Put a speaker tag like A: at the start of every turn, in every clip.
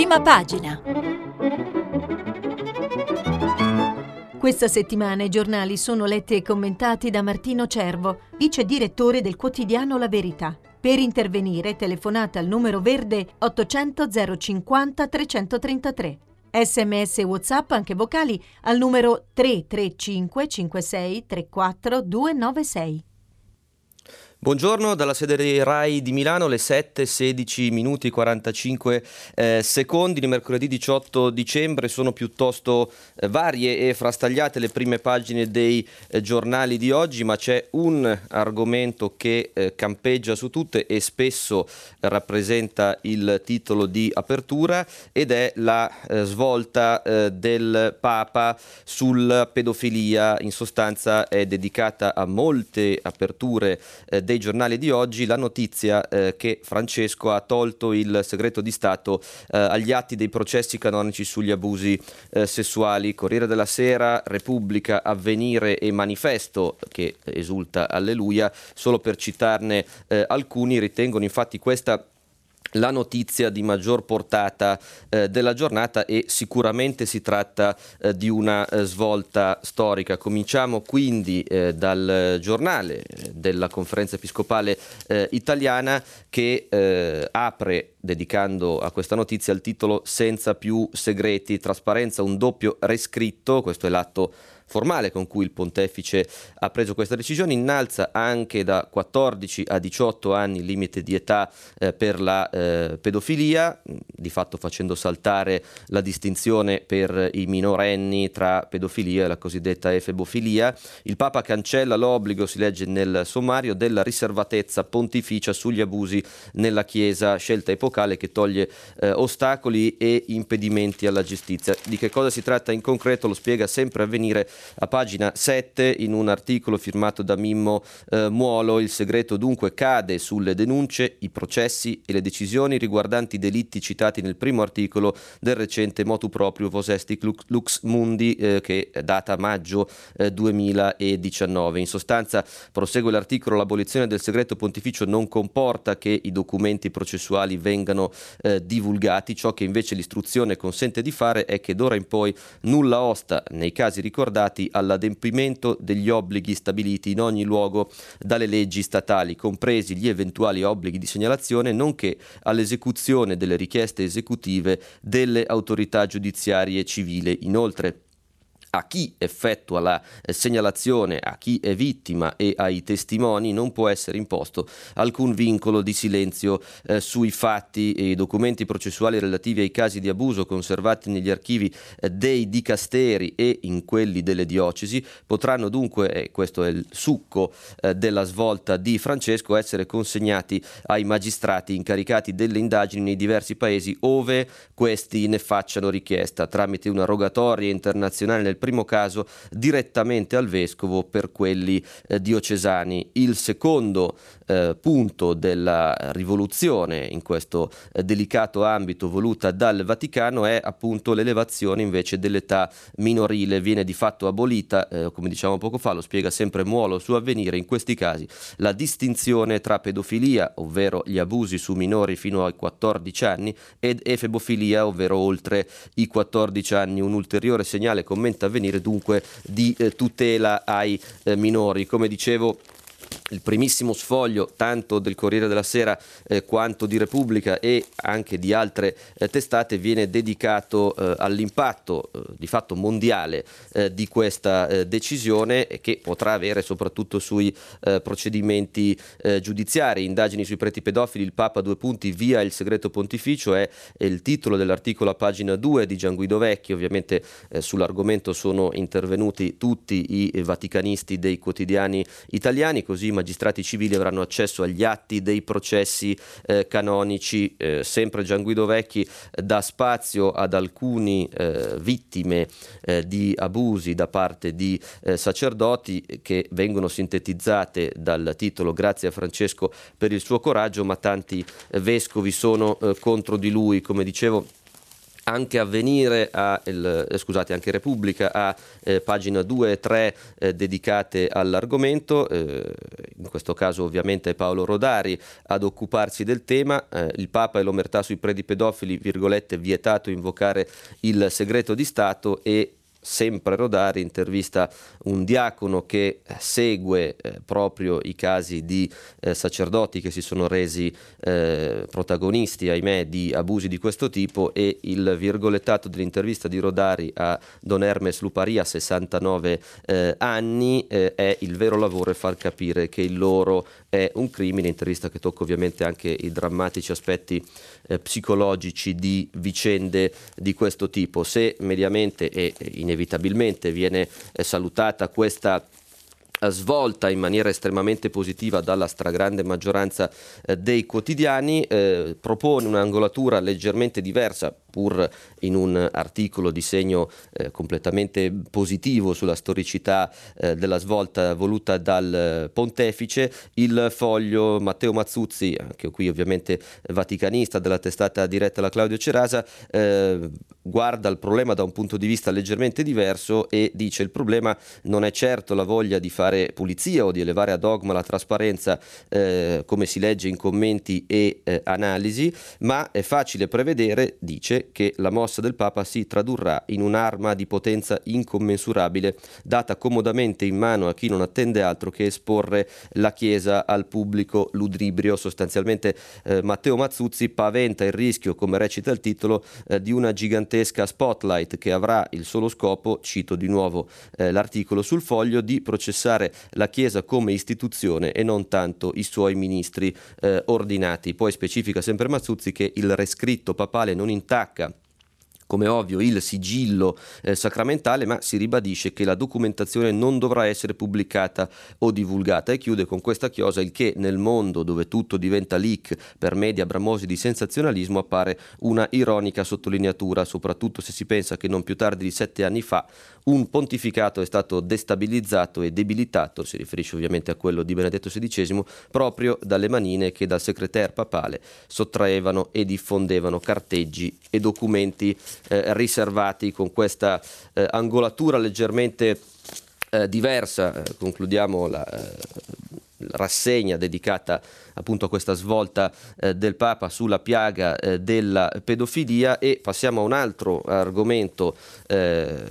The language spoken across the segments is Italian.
A: Prima pagina. Questa settimana i giornali sono letti e commentati da Martino Cervo, vice direttore del quotidiano La Verità. Per intervenire telefonate al numero verde 800 050 333. Sms e WhatsApp anche vocali al numero 335 56 34 296.
B: Buongiorno dalla sede di RAI di Milano, le 7, 16 minuti 45 eh, secondi di mercoledì 18 dicembre. Sono piuttosto eh, varie e frastagliate le prime pagine dei eh, giornali di oggi, ma c'è un argomento che eh, campeggia su tutte e spesso rappresenta il titolo di apertura ed è la eh, svolta eh, del Papa sulla pedofilia, in sostanza è dedicata a molte aperture dei giornali di oggi la notizia eh, che Francesco ha tolto il segreto di Stato eh, agli atti dei processi canonici sugli abusi eh, sessuali. Corriere della Sera, Repubblica, Avvenire e Manifesto, che esulta alleluia, solo per citarne eh, alcuni, ritengono infatti questa la notizia di maggior portata eh, della giornata e sicuramente si tratta eh, di una eh, svolta storica. Cominciamo quindi eh, dal giornale eh, della conferenza episcopale eh, italiana che apre dedicando a questa notizia il titolo Senza più segreti, trasparenza, un doppio rescritto, questo è l'atto formale con cui il pontefice ha preso questa decisione, innalza anche da 14 a 18 anni il limite di età eh, per la eh, pedofilia, di fatto facendo saltare la distinzione per i minorenni tra pedofilia e la cosiddetta efebofilia. Il Papa cancella l'obbligo, si legge nel sommario, della riservatezza pontificia sugli abusi nella Chiesa, scelta epocale che toglie eh, ostacoli e impedimenti alla giustizia. Di che cosa si tratta in concreto lo spiega sempre avvenire a pagina 7 in un articolo firmato da Mimmo eh, Muolo. Il segreto dunque cade sulle denunce, i processi e le decisioni riguardanti i delitti citati nel primo articolo del recente motu proprio Vosesti Lux Mundi eh, che data maggio eh, 2019. In sostanza prosegue l'articolo l'abolizione del segreto pontificio non comporta che i documenti processuali vengano eh, divulgati, ciò che invece l'istruzione consente di fare è che d'ora in poi nulla osta nei casi ricordati legati all'adempimento degli obblighi stabiliti in ogni luogo dalle leggi statali, compresi gli eventuali obblighi di segnalazione, nonché all'esecuzione delle richieste esecutive delle autorità giudiziarie civili. Inoltre, a chi effettua la eh, segnalazione, a chi è vittima e ai testimoni non può essere imposto alcun vincolo di silenzio eh, sui fatti e i documenti processuali relativi ai casi di abuso conservati negli archivi eh, dei dicasteri e in quelli delle diocesi. Potranno dunque, e questo è il succo eh, della svolta di Francesco, essere consegnati ai magistrati incaricati delle indagini nei diversi paesi ove questi ne facciano richiesta tramite una rogatoria internazionale nel primo caso direttamente al vescovo per quelli eh, diocesani. Il secondo eh, punto della rivoluzione in questo eh, delicato ambito voluta dal Vaticano è appunto l'elevazione invece dell'età minorile, viene di fatto abolita, eh, come diciamo poco fa, lo spiega sempre Muolo su avvenire, in questi casi la distinzione tra pedofilia, ovvero gli abusi su minori fino ai 14 anni, ed efebofilia, ovvero oltre i 14 anni, un ulteriore segnale commenta avvenire dunque di eh, tutela ai eh, minori. Come dicevo, il primissimo sfoglio tanto del Corriere della Sera eh, quanto di Repubblica e anche di altre eh, testate viene dedicato eh, all'impatto eh, di fatto mondiale eh, di questa eh, decisione che potrà avere soprattutto sui procedimenti giudiziari, indagini sui preti pedofili, il Papa due punti via il segreto pontificio è, il titolo dell'articolo a pagina 2 di Gian Guido Vecchi, ovviamente sull'argomento sono intervenuti tutti i vaticanisti dei quotidiani italiani, così magistrati civili avranno accesso agli atti dei processi eh, canonici. Eh, sempre Gian Guido Vecchi dà spazio ad alcune eh, vittime eh, di abusi da parte di eh, sacerdoti che vengono sintetizzate dal titolo Grazie a Francesco per il suo coraggio, ma tanti vescovi sono contro di lui, come dicevo anche Avvenire, ha il, eh, scusate, anche Repubblica ha eh, pagina 2 e 3 eh, dedicate all'argomento, eh, in questo caso ovviamente Paolo Rodari ad occuparsi del tema, eh, il Papa e l'omertà sui predi pedofili, virgolette, vietato invocare il segreto di Stato e sempre Rodari intervista un diacono che eh, segue eh, proprio i casi di eh, sacerdoti che si sono resi eh, protagonisti, ahimè, di abusi di questo tipo e il virgolettato dell'intervista di Rodari a Don Hermes Luparia, 69 eh, anni, eh, è il vero lavoro e far capire che il loro è un crimine, intervista che tocca ovviamente anche i drammatici aspetti psicologici di vicende di questo tipo. Se mediamente e in inevitabilmente viene eh, salutata questa eh, svolta in maniera estremamente positiva dalla stragrande maggioranza eh, dei quotidiani, eh, propone un'angolatura leggermente diversa, pur in un articolo di segno eh, completamente positivo sulla storicità eh, della svolta voluta dal pontefice, il foglio Matteo Mazzuzzi, anche qui ovviamente vaticanista della testata diretta da Claudio Cerasa, eh, guarda il problema da un punto di vista leggermente diverso e dice il problema non è certo la voglia di fare pulizia o di elevare a dogma la trasparenza eh, come si legge in commenti e eh, analisi, ma è facile prevedere, dice, che la mossa del Papa si tradurrà in un'arma di potenza incommensurabile data comodamente in mano a chi non attende altro che esporre la Chiesa al pubblico ludibrio. Sostanzialmente eh, Matteo Mazzuzzi paventa il rischio, come recita il titolo, eh, di una gigantesca spotlight che avrà il solo scopo, cito di nuovo eh, l'articolo sul foglio, di processare la Chiesa come istituzione e non tanto i suoi ministri eh, ordinati. Poi specifica sempre Mazzuzzi che il rescritto papale non intacca attacca come ovvio il sigillo eh, sacramentale, ma si ribadisce che la documentazione non dovrà essere pubblicata o divulgata. E chiude con questa chiosa il che nel mondo dove tutto diventa leak per media bramosi di sensazionalismo appare una ironica sottolineatura, soprattutto se si pensa che non più tardi di sette anni fa un pontificato è stato destabilizzato e debilitato, si riferisce ovviamente a quello di Benedetto XVI, proprio dalle manine che dal segreter papale sottraevano e diffondevano carteggi e documenti eh, riservati con questa eh, angolatura leggermente eh, diversa. Eh, concludiamo la eh, rassegna dedicata appunto a questa svolta eh, del Papa sulla piaga eh, della pedofilia. E passiamo a un altro argomento eh,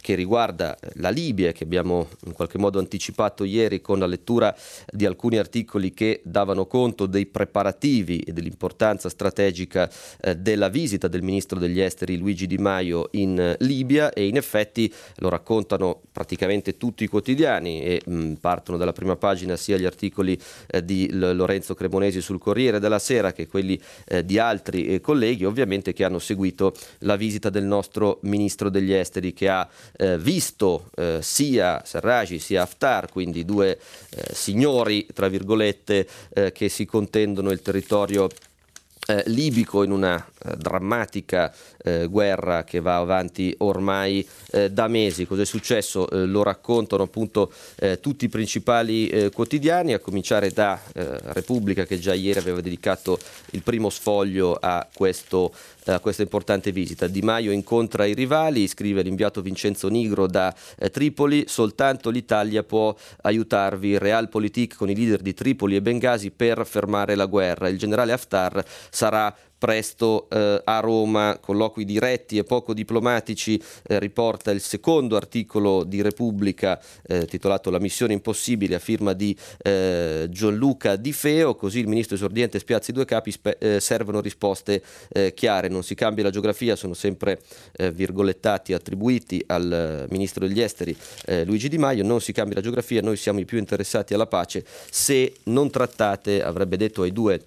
B: che riguarda la Libia che abbiamo in qualche modo anticipato ieri con la lettura di alcuni articoli che davano conto dei preparativi e dell'importanza strategica eh, della visita del ministro degli esteri Luigi Di Maio in Libia. E in effetti lo raccontano praticamente tutti i quotidiani e mh, partono dalla prima pagina sia gli articoli eh, di Lorenzo Cremonesi sul Corriere della Sera che quelli eh, di altri eh, colleghi ovviamente che hanno seguito la visita del nostro Ministro degli Esteri che ha visto sia Serraj sia Haftar, quindi due signori tra virgolette che si contendono il territorio eh, libico in una eh, drammatica eh, guerra che va avanti ormai eh, da mesi. Cos'è successo? Eh, lo raccontano appunto eh, tutti i principali quotidiani, a cominciare da Repubblica che già ieri aveva dedicato il primo sfoglio a questo a questa importante visita. Di Maio incontra i rivali, scrive l'inviato Vincenzo Nigro da eh, Tripoli, soltanto l'Italia può aiutarvi, Realpolitik con i leader di Tripoli e Bengasi per fermare la guerra. Il generale Haftar sarà presto eh, a Roma, colloqui diretti e poco diplomatici, eh, riporta il secondo articolo di Repubblica eh, titolato La missione impossibile a firma di eh, Gianluca Di Feo, così il ministro esordiente spiazzi due capi, spe- eh, servono risposte eh, chiare, non si cambia la geografia, sono sempre virgolettati attribuiti al ministro degli esteri Luigi Di Maio, non si cambia la geografia, noi siamo i più interessati alla pace, se non trattate, avrebbe detto ai due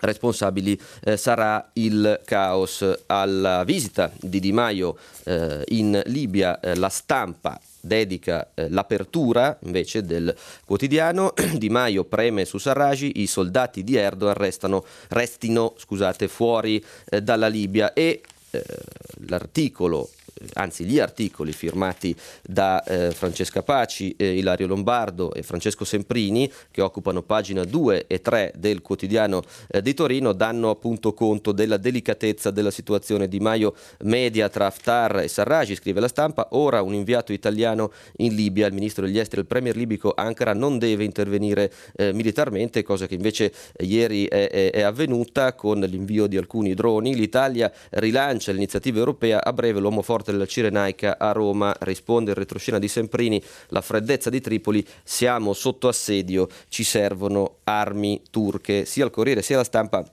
B: responsabili eh, sarà il caos. Alla visita di Di Maio eh, in Libia eh, la stampa dedica eh, l'apertura invece del quotidiano. Di Maio preme su Sarragi i soldati di Erdogan restano, restino scusate, fuori eh, dalla Libia e eh, l'articolo anzi gli articoli firmati da eh, Francesca Paci, eh, Ilario Lombardo e Francesco Semprini, che occupano pagina 2 e 3 del quotidiano eh, di Torino, danno appunto conto della delicatezza della situazione di Maio media tra Haftar e Sarraj, scrive la stampa, ora un inviato italiano in Libia, il ministro degli esteri del premier libico Ankara non deve intervenire eh, militarmente, cosa che invece ieri è, è, è avvenuta con l'invio di alcuni droni. L'Italia rilancia l'iniziativa europea, a breve l'uomo forte della Cirenaica a Roma, risponde il retroscena di Semprini, la freddezza di Tripoli, siamo sotto assedio, ci servono armi turche. Sia il Corriere sia la stampa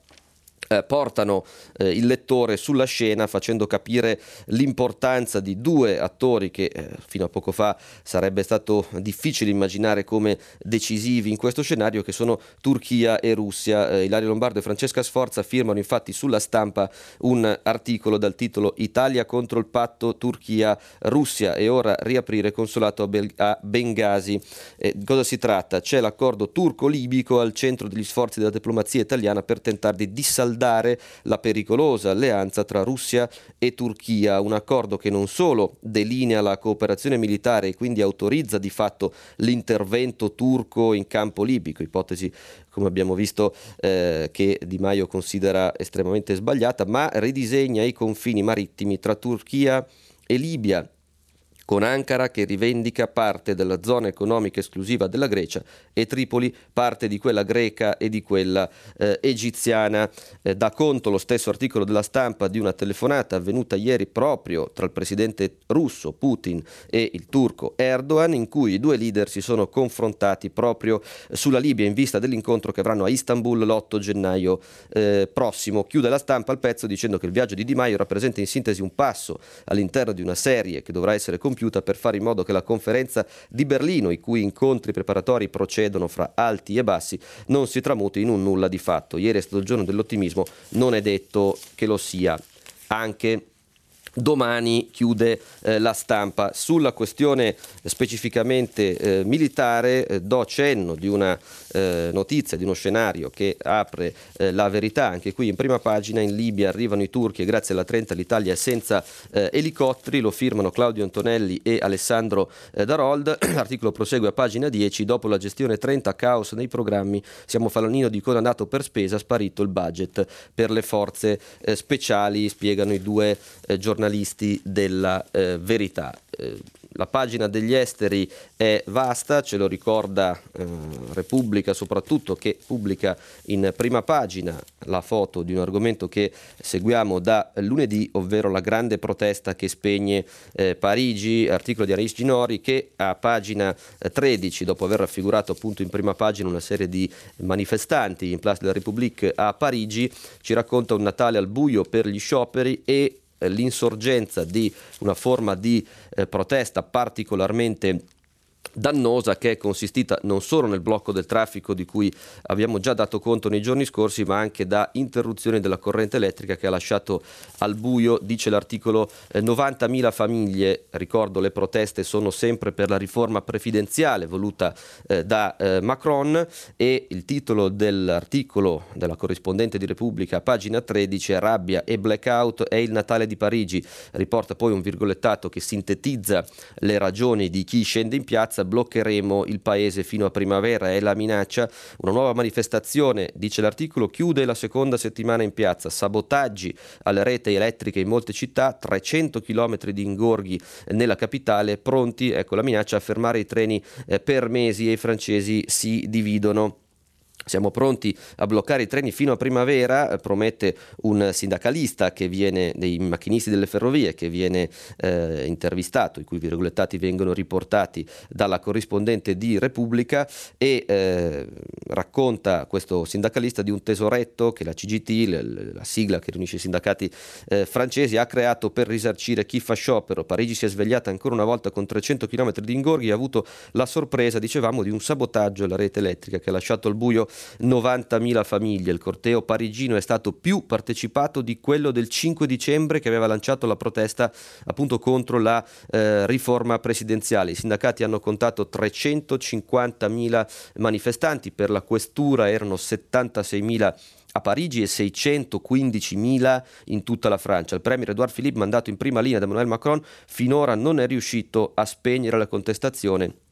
B: portano eh, il lettore sulla scena facendo capire l'importanza di due attori che eh, fino a poco fa sarebbe stato difficile immaginare come decisivi in questo scenario che sono Turchia e Russia. Eh, Ilario Lombardo e Francesca Sforza firmano infatti sulla stampa un articolo dal titolo Italia contro il patto Turchia-Russia e ora riaprire consolato a, Bel- a Bengasi. Eh, cosa si tratta? C'è l'accordo turco-libico al centro degli sforzi della diplomazia italiana per tentare di dissaldare saldare la pericolosa alleanza tra Russia e Turchia, un accordo che non solo delinea la cooperazione militare e quindi autorizza di fatto l'intervento turco in campo libico, ipotesi come abbiamo visto eh, che Di Maio considera estremamente sbagliata, ma ridisegna i confini marittimi tra Turchia e Libia con Ankara che rivendica parte della zona economica esclusiva della Grecia e Tripoli parte di quella greca e di quella eh, egiziana. Eh, dà conto lo stesso articolo della stampa di una telefonata avvenuta ieri proprio tra il presidente russo Putin e il turco Erdogan in cui i due leader si sono confrontati proprio sulla Libia in vista dell'incontro che avranno a Istanbul l'8 gennaio eh, prossimo. Chiude la stampa il pezzo dicendo che il viaggio di Di Maio rappresenta in sintesi un passo all'interno di una serie che dovrà essere compiuta compiuta per fare in modo che la conferenza di Berlino, i cui incontri preparatori procedono fra alti e bassi, non si tramuti in un nulla di fatto. Ieri è stato il giorno dell'ottimismo, non è detto che lo sia anche domani chiude eh, la stampa. Sulla questione specificamente eh, militare eh, do cenno di una eh, notizia, di uno scenario che apre eh, la verità, anche qui in prima pagina in Libia arrivano i turchi e grazie alla 30 l'Italia è senza eh, elicotteri, lo firmano Claudio Antonelli e Alessandro Darold, l'articolo prosegue a pagina 10, dopo la gestione 30 caos nei programmi, siamo falonino di coda andato per spesa, sparito il budget per le forze speciali, spiegano i due giornalisti giornalisti della eh, verità. Eh, la pagina degli esteri è vasta, ce lo ricorda eh, Repubblica soprattutto che pubblica in prima pagina la foto di un argomento che seguiamo da lunedì, ovvero la grande protesta che spegne eh, Parigi, articolo di Aris Ginori che a pagina 13, dopo aver raffigurato appunto in prima pagina una serie di manifestanti in Place de la République a Parigi, ci racconta un Natale al buio per gli scioperi e l'insorgenza di una forma di eh, protesta particolarmente dannosa che è consistita non solo nel blocco del traffico di cui abbiamo già dato conto nei giorni scorsi, ma anche da interruzione della corrente elettrica che ha lasciato al buio, dice l'articolo, 90.000 eh, famiglie, ricordo le proteste sono sempre per la riforma prefidenziale voluta eh, da eh, Macron e il titolo dell'articolo della corrispondente di Repubblica, pagina 13, rabbia e blackout è il Natale di Parigi, riporta poi un virgolettato che sintetizza le ragioni di chi scende in piazza piazza, bloccheremo il paese fino a primavera, è la minaccia. Una nuova manifestazione, dice l'articolo, chiude la seconda settimana in piazza, sabotaggi alle reti elettriche in molte città, 300 km di ingorghi nella capitale, pronti, ecco la minaccia, a fermare i treni eh, per mesi e i francesi si dividono. Siamo pronti a bloccare i treni fino a primavera, eh, promette un sindacalista che viene, dei macchinisti delle ferrovie che viene eh, intervistato, i cui virgolettati vengono riportati dalla corrispondente di Repubblica e eh, racconta questo sindacalista di un tesoretto che la CGT, la, la sigla che riunisce i sindacati eh, francesi, ha creato per risarcire chi fa sciopero. Parigi si è svegliata ancora una volta con 300 km di ingorghi e ha avuto la sorpresa, dicevamo, di un sabotaggio alla rete elettrica che ha lasciato al buio 90.000 famiglie. Il corteo parigino è stato più partecipato di quello del 5 dicembre che aveva lanciato la protesta appunto contro la eh, riforma presidenziale. I sindacati hanno contato 350.000 manifestanti, per la questura erano 76.000 a Parigi e 615.000 in tutta la Francia. Il premier Edouard Philippe, mandato in prima linea da Emmanuel Macron, finora non è riuscito a spegnere la contestazione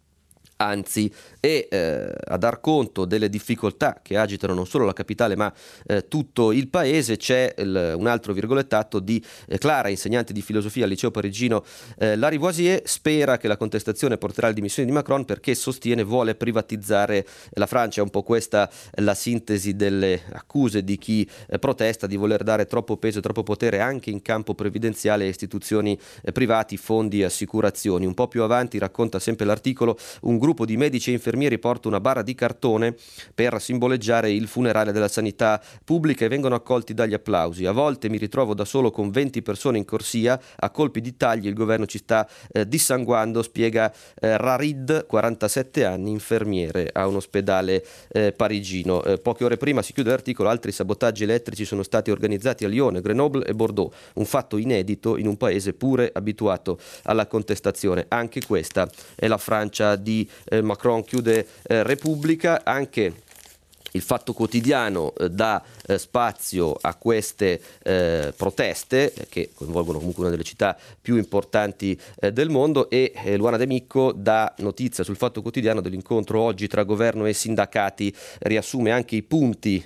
B: anzi e eh, a dar conto delle difficoltà che agitano non solo la capitale ma eh, tutto il paese c'è il, un altro virgolettato di eh, Clara, insegnante di filosofia al liceo parigino eh, Larivoisier, spera che la contestazione porterà alle dimissioni di Macron perché sostiene vuole privatizzare la Francia, è un po' questa la sintesi delle accuse di chi eh, protesta di voler dare troppo peso e troppo potere anche in campo previdenziale a istituzioni eh, privati, fondi e assicurazioni. Un po' più avanti racconta sempre l'articolo un gruppo gruppo di medici e infermieri porta una barra di cartone per simboleggiare il funerale della sanità pubblica e vengono accolti dagli applausi. A volte mi ritrovo da solo con 20 persone in corsia, a colpi di tagli il governo ci sta eh, dissanguando, spiega eh, Rarid, 47 anni, infermiere a un ospedale eh, parigino. Eh, poche ore prima si chiude l'articolo, altri sabotaggi elettrici sono stati organizzati a Lione, Grenoble e Bordeaux, un fatto inedito in un paese pure abituato alla contestazione. Anche questa è la Francia di eh, Macron chiude eh, Repubblica, anche il Fatto Quotidiano eh, dà eh, spazio a queste eh, proteste eh, che coinvolgono comunque una delle città più importanti eh, del mondo. E eh, Luana De Micco dà notizia sul Fatto Quotidiano dell'incontro oggi tra governo e sindacati, riassume anche i punti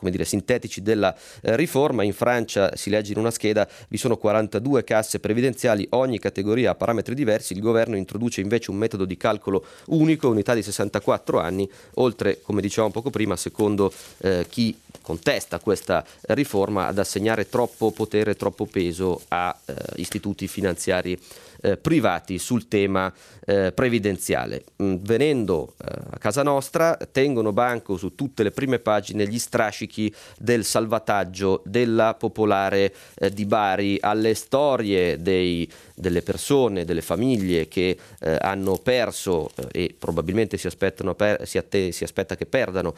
B: come dire, sintetici della eh, riforma. In Francia si legge in una scheda vi sono 42 casse previdenziali, ogni categoria ha parametri diversi, il governo introduce invece un metodo di calcolo unico, unità di 64 anni, oltre, come dicevamo poco prima, secondo eh, chi contesta questa riforma, ad assegnare troppo potere, troppo peso a eh, istituti finanziari eh, privati sul tema eh, previdenziale. Mm, venendo eh, a casa nostra, tengono banco su tutte le prime pagine gli strascichi del salvataggio della popolare eh, di Bari, alle storie dei, delle persone, delle famiglie che eh, hanno perso eh, e probabilmente si, per, si, atte, si, aspetta che perdano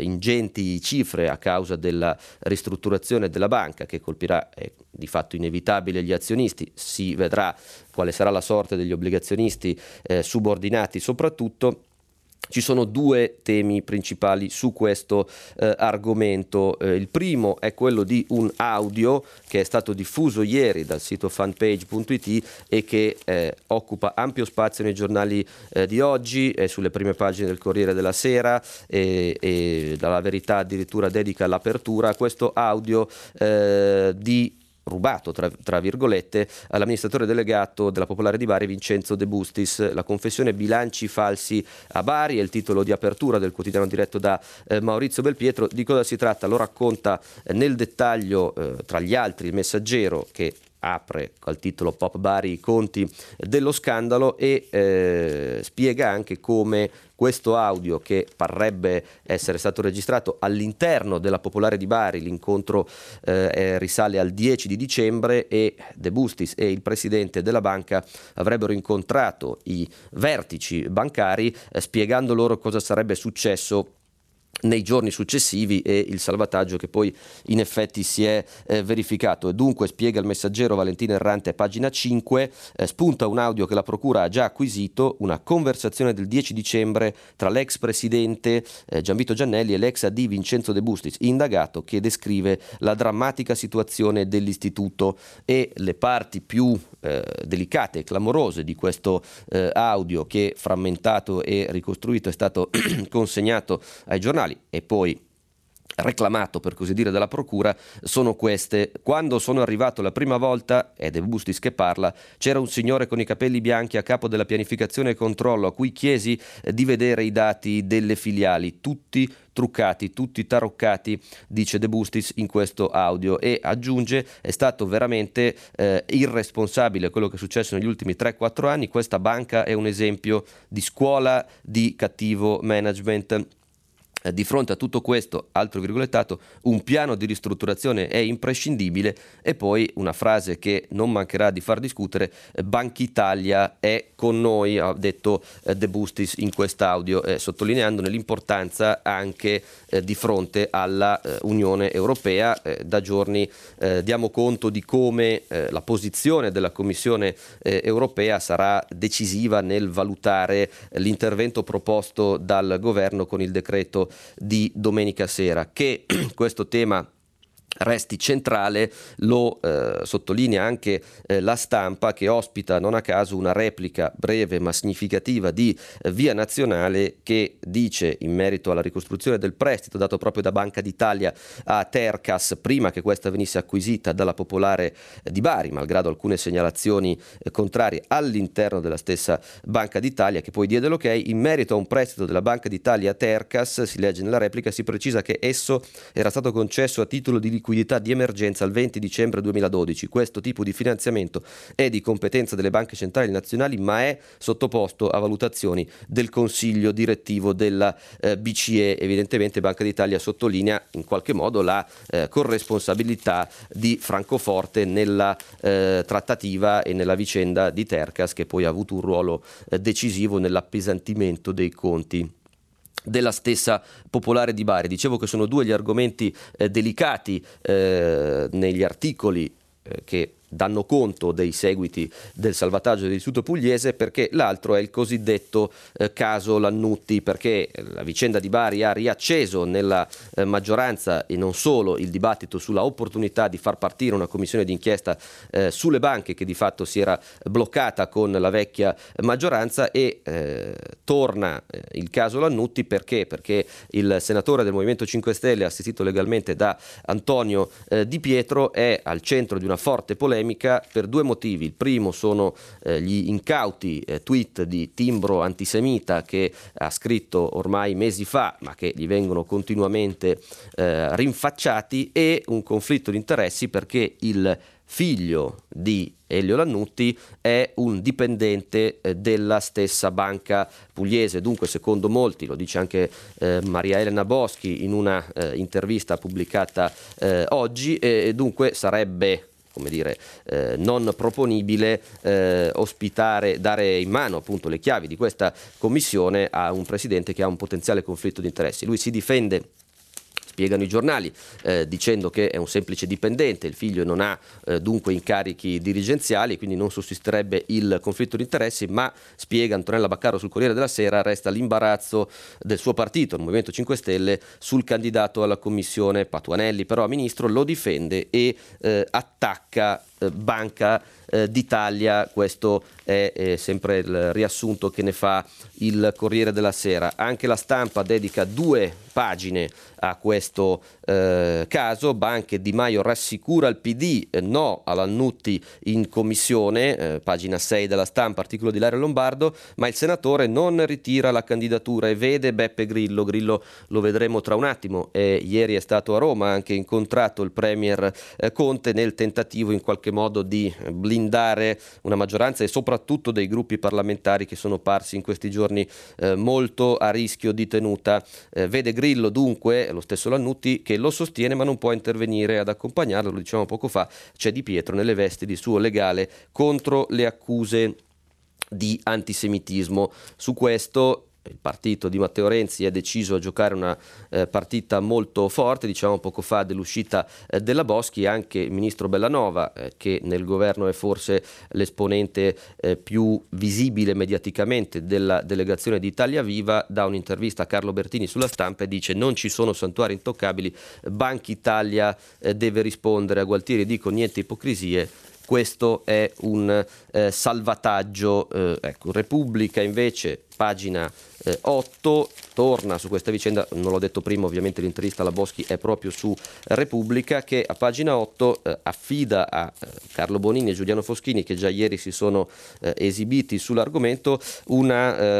B: ingenti cifre a causa della ristrutturazione della banca che colpirà di fatto inevitabile gli azionisti, si vedrà quale sarà la sorte degli obbligazionisti eh, subordinati soprattutto. Ci sono due temi principali su questo eh, argomento. Eh, il primo è quello di un audio che è stato diffuso ieri dal sito fanpage.it e che eh, occupa ampio spazio nei giornali eh, di oggi, è sulle prime pagine del Corriere della Sera e, e dalla verità addirittura dedica l'apertura. Questo audio eh, di rubato, tra, tra, virgolette, all'amministratore delegato della Popolare di Bari Vincenzo De Bustis. La confessione bilanci falsi a Bari è il titolo di apertura del quotidiano diretto da eh, Maurizio Belpietro. Di cosa si tratta? Lo racconta eh, nel dettaglio, eh, tra gli altri, il messaggero che apre col titolo Pop Bari i conti dello scandalo e eh, spiega anche come questo audio che parrebbe essere stato registrato all'interno della Popolare di Bari, l'incontro eh, risale al 10 di dicembre e De Bustis e il presidente della banca avrebbero incontrato i vertici bancari eh, spiegando loro cosa sarebbe successo nei giorni successivi e il salvataggio che poi in effetti si è eh, verificato. E dunque spiega il messaggero Valentina Errante pagina 5, eh, spunta un audio che la Procura ha già acquisito, una conversazione del 10 dicembre tra l'ex presidente eh, Gianvito Giannelli e l'ex AD Vincenzo De Bustis, indagato che descrive la drammatica situazione dell'istituto e le parti più eh, delicate e clamorose di questo eh, audio che frammentato e ricostruito è stato consegnato ai giornali e poi reclamato per così dire dalla procura sono queste. Quando sono arrivato la prima volta ed è Bustis che parla c'era un signore con i capelli bianchi a capo della pianificazione e controllo a cui chiesi eh, di vedere i dati delle filiali. Tutti truccati, tutti taroccati, dice De Bustis in questo audio. E aggiunge è stato veramente eh, irresponsabile quello che è successo negli ultimi 3-4 anni, questa banca è un esempio di scuola di cattivo management di fronte a tutto questo, altro virgolettato, un piano di ristrutturazione è imprescindibile e poi una frase che non mancherà di far discutere, eh, Banca Italia è con noi, ha detto eh, De Bustis in quest'audio, eh, sottolineandone l'importanza anche eh, di fronte alla eh, Unione Europea. da giorni diamo conto di come la posizione della Commissione Europea sarà decisiva nel valutare l'intervento proposto dal governo con il decreto di domenica sera. Che questo tema resti centrale, lo eh, sottolinea anche eh, la stampa che ospita non a caso una replica breve ma significativa di eh, Via Nazionale che dice in merito alla ricostruzione del prestito dato proprio da Banca d'Italia a Tercas prima che questa venisse acquisita dalla Popolare di Bari, malgrado alcune segnalazioni eh, contrarie all'interno della stessa Banca d'Italia che poi diede l'ok, in merito a un prestito della Banca d'Italia a Tercas, si legge nella replica, si precisa che esso era stato concesso a titolo di liquidità di emergenza il 20 dicembre 2012. Questo tipo di finanziamento è di competenza delle banche centrali nazionali, ma è sottoposto a valutazioni del Consiglio direttivo della eh, BCE. Evidentemente Banca d'Italia sottolinea in qualche modo la eh, corresponsabilità di Francoforte nella eh, trattativa e nella vicenda di Tercas che poi ha avuto un ruolo eh, decisivo nell'appesantimento dei conti della stessa Popolare di Bari. Dicevo che sono due gli argomenti eh, delicati eh, negli articoli eh, che danno conto dei seguiti del salvataggio dell'Istituto Pugliese perché l'altro è il cosiddetto eh, caso Lannutti perché la vicenda di Bari ha riacceso nella eh, maggioranza e non solo il dibattito sulla opportunità di far partire una commissione d'inchiesta eh, sulle banche che di fatto si era bloccata con la vecchia maggioranza e eh, torna eh, il caso Lannutti perché? Perché il senatore del Movimento 5 Stelle assistito legalmente da Antonio eh, Di Pietro è al centro di una forte polemica polemica per due motivi. Il primo sono eh, gli incauti eh, tweet di timbro antisemita che ha scritto ormai mesi fa, ma che gli vengono continuamente eh, rinfacciati, e un conflitto di interessi perché il figlio di Elio Lannutti è un dipendente eh, della stessa banca pugliese, dunque secondo molti, lo dice anche eh, Maria Elena Boschi in una eh, intervista pubblicata eh, oggi, dunque sarebbe come dire, eh, non proponibile eh, ospitare, dare in mano appunto le chiavi di questa commissione a un presidente che ha un potenziale conflitto di interessi. Lui si difende spiegano i giornali, eh, dicendo che è un semplice dipendente, il figlio non ha eh, dunque incarichi dirigenziali, quindi non sussisterebbe il conflitto di interessi, ma spiega Antonella Baccaro sul Corriere della Sera, resta l'imbarazzo del suo partito, il Movimento 5 Stelle, sul candidato alla commissione Patuanelli, però a ministro lo difende e eh, attacca eh, Banca eh, d'Italia, questo è eh, sempre il riassunto che ne fa il Corriere della Sera. Anche la stampa dedica due pagine a questo eh, caso. Banche Di Maio rassicura il PD, eh, no all'Annutti in commissione, eh, pagina 6 della stampa, articolo di Lario Lombardo, ma il senatore non ritira la candidatura e vede Beppe Grillo. Grillo lo vedremo tra un attimo. ieri è stato a Roma, ha anche incontrato il Premier Conte nel tentativo in qualche modo di blindare una maggioranza e soprattutto dei gruppi parlamentari che sono parsi in questi giorni eh, molto a rischio di tenuta. Eh, vede Grillo dunque, lo stesso Lannutti, che lo sostiene ma non può intervenire ad accompagnarlo, lo dicevamo poco fa, c'è Di Pietro nelle vesti di suo legale contro le accuse di antisemitismo. Su questo il partito di Matteo Renzi è deciso a giocare una eh, partita molto forte, diciamo poco fa dell'uscita eh, della Boschi, anche il ministro Bellanova, eh, che nel governo è forse l'esponente eh, più visibile mediaticamente della delegazione di Italia Viva, dà un'intervista a Carlo Bertini sulla stampa e dice non ci sono santuari intoccabili, Banca Italia eh, deve rispondere a Gualtieri, dico niente ipocrisie, questo è un eh, salvataggio. Eh, ecco, Repubblica invece, pagina eh, 8, torna su questa vicenda, non l'ho detto prima, ovviamente l'intervista alla Boschi è proprio su Repubblica, che a pagina 8 eh, affida a eh, Carlo Bonini e Giuliano Foschini, che già ieri si sono eh, esibiti sull'argomento, un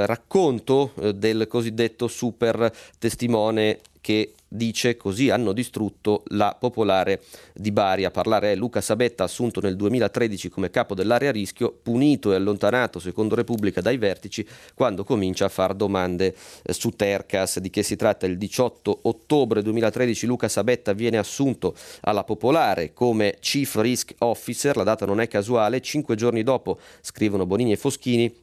B: racconto del cosiddetto super testimone che dice così hanno distrutto la popolare di Bari. A parlare è Luca Sabetta, assunto nel 2013 come capo dell'area rischio, punito e allontanato, secondo Repubblica, dai vertici quando comincia a fare domande eh, su Tercas. Di che si tratta? Il 18 ottobre 2013 Luca Sabetta viene assunto alla popolare come Chief Risk Officer, la data non è casuale, cinque giorni dopo, scrivono Bonini e Foschini,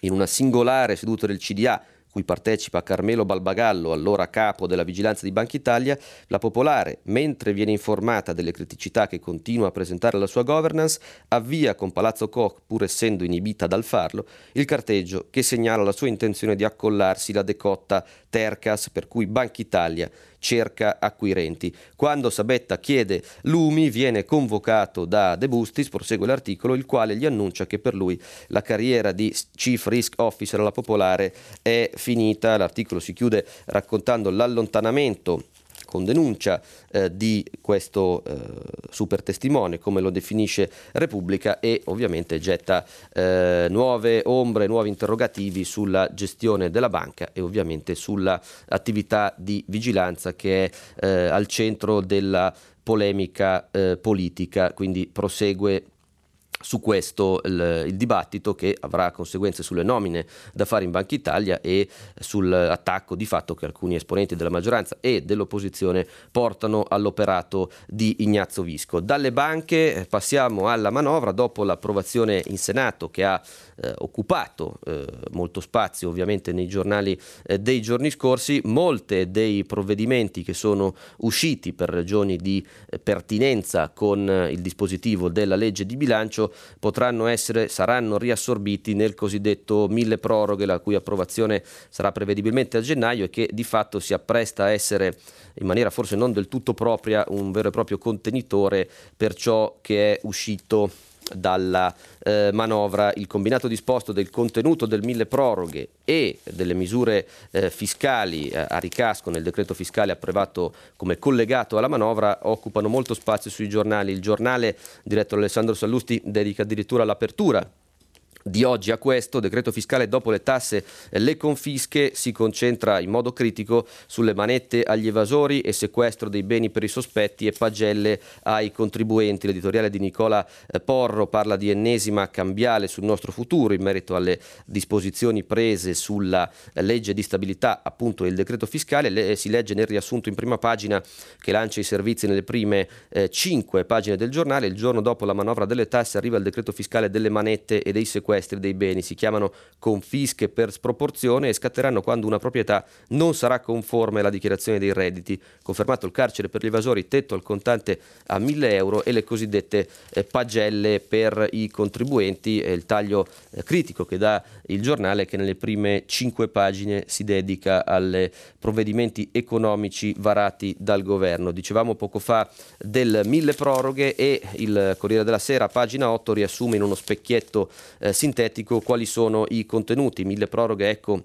B: in una singolare seduta del CDA cui partecipa Carmelo Balbagallo, allora capo della vigilanza di Banca Italia, la Popolare, mentre viene informata delle criticità che continua a presentare la sua governance, avvia con Palazzo Koch, pur essendo inibita dal farlo, il carteggio che segnala la sua intenzione di accollarsi la decotta Tercas per cui Banca Italia cerca acquirenti. Quando Sabetta chiede lumi viene convocato da De Bustis, prosegue l'articolo, il quale gli annuncia che per lui la carriera di Chief Risk Officer alla Popolare è finita. L'articolo si chiude raccontando l'allontanamento con denuncia eh, di questo eh, super testimone, come lo definisce Repubblica, e ovviamente getta eh, nuove ombre, nuovi interrogativi sulla gestione della banca e ovviamente sull'attività di vigilanza che è eh, al centro della polemica eh, politica, quindi prosegue su questo il, il, dibattito che avrà conseguenze sulle nomine da fare in Banca Italia e sull'attacco di fatto che alcuni esponenti della maggioranza e dell'opposizione portano all'operato di Ignazio Visco. Dalle banche eh, passiamo alla manovra dopo l'approvazione in Senato che ha eh, occupato eh, molto spazio ovviamente nei giornali eh, dei giorni scorsi, molte dei provvedimenti che sono usciti per ragioni di eh, pertinenza con eh, il dispositivo della legge di bilancio potranno essere, saranno riassorbiti nel cosiddetto mille proroghe, la cui approvazione sarà prevedibilmente a gennaio e che di fatto si appresta a essere in maniera forse non del tutto propria un vero e proprio contenitore per ciò che è uscito dalla eh, manovra il combinato disposto del contenuto del mille proroghe e delle misure eh, fiscali eh, a ricasco nel decreto fiscale approvato come collegato alla manovra occupano molto spazio sui giornali. Il giornale diretto da Alessandro Sallusti dedica addirittura l'apertura di oggi a questo decreto fiscale dopo le tasse e le confische si concentra in modo critico sulle manette agli evasori e sequestro dei beni per i sospetti e pagelle ai contribuenti. L'editoriale di Nicola eh, Porro parla di ennesima cambiale sul nostro futuro in merito alle disposizioni prese sulla legge di stabilità, appunto il decreto fiscale. Le, si legge nel riassunto in prima pagina che lancia i servizi nelle prime eh, cinque pagine del giornale. Il giorno dopo la manovra delle tasse arriva il decreto fiscale delle manette e dei sequestri sequestri dei beni, si chiamano confische per sproporzione e scatteranno quando una proprietà non sarà conforme alla dichiarazione dei redditi, confermato il carcere per gli evasori, tetto al contante a 1000 euro e le cosiddette eh, pagelle per i contribuenti, il taglio eh, critico che dà il giornale che nelle prime cinque pagine si dedica ai provvedimenti economici varati dal governo. Dicevamo poco fa del mille proroghe e il Corriere della Sera, pagina 8, riassume in uno specchietto eh, sintetico quali sono i contenuti. Mille proroghe, ecco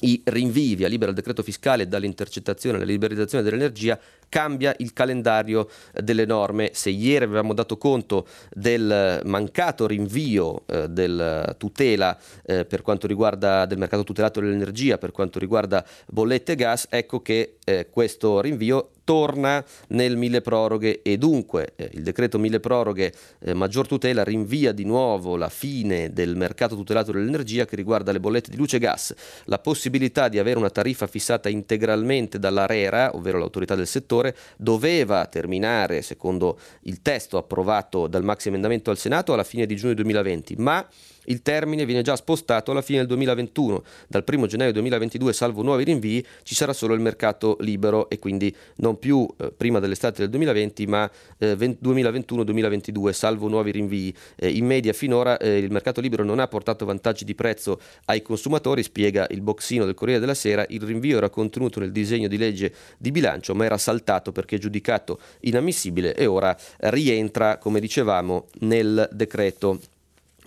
B: i rinvii via libera il decreto fiscale dall'intercettazione alla liberalizzazione dell'energia cambia il calendario delle norme. Se ieri avevamo dato conto del mancato rinvio eh, del tutela eh, per quanto riguarda del mercato tutelato dell'energia, per quanto riguarda bollette e gas, ecco che eh, questo rinvio torna nel mille proroghe e dunque eh, il decreto mille proroghe eh, maggior tutela rinvia di nuovo la fine del mercato tutelato dell'energia che riguarda le bollette di luce e gas, la possibilità di avere una tariffa fissata integralmente dall'ARERA, ovvero l'autorità del settore, doveva terminare secondo il testo approvato dal maxi emendamento al Senato alla fine di giugno 2020, ma il termine viene già spostato alla fine del 2021. Dal 1 gennaio 2022, salvo nuovi rinvii, ci sarà solo il mercato libero e quindi non più eh, prima dell'estate del 2020, ma eh, 2021-2022, salvo nuovi rinvii. Eh, in media finora eh, il mercato libero non ha portato vantaggi di prezzo ai consumatori, spiega il boxino del Corriere della Sera. Il rinvio era contenuto nel disegno di legge di bilancio, ma era saltato perché giudicato inammissibile e ora rientra, come dicevamo, nel decreto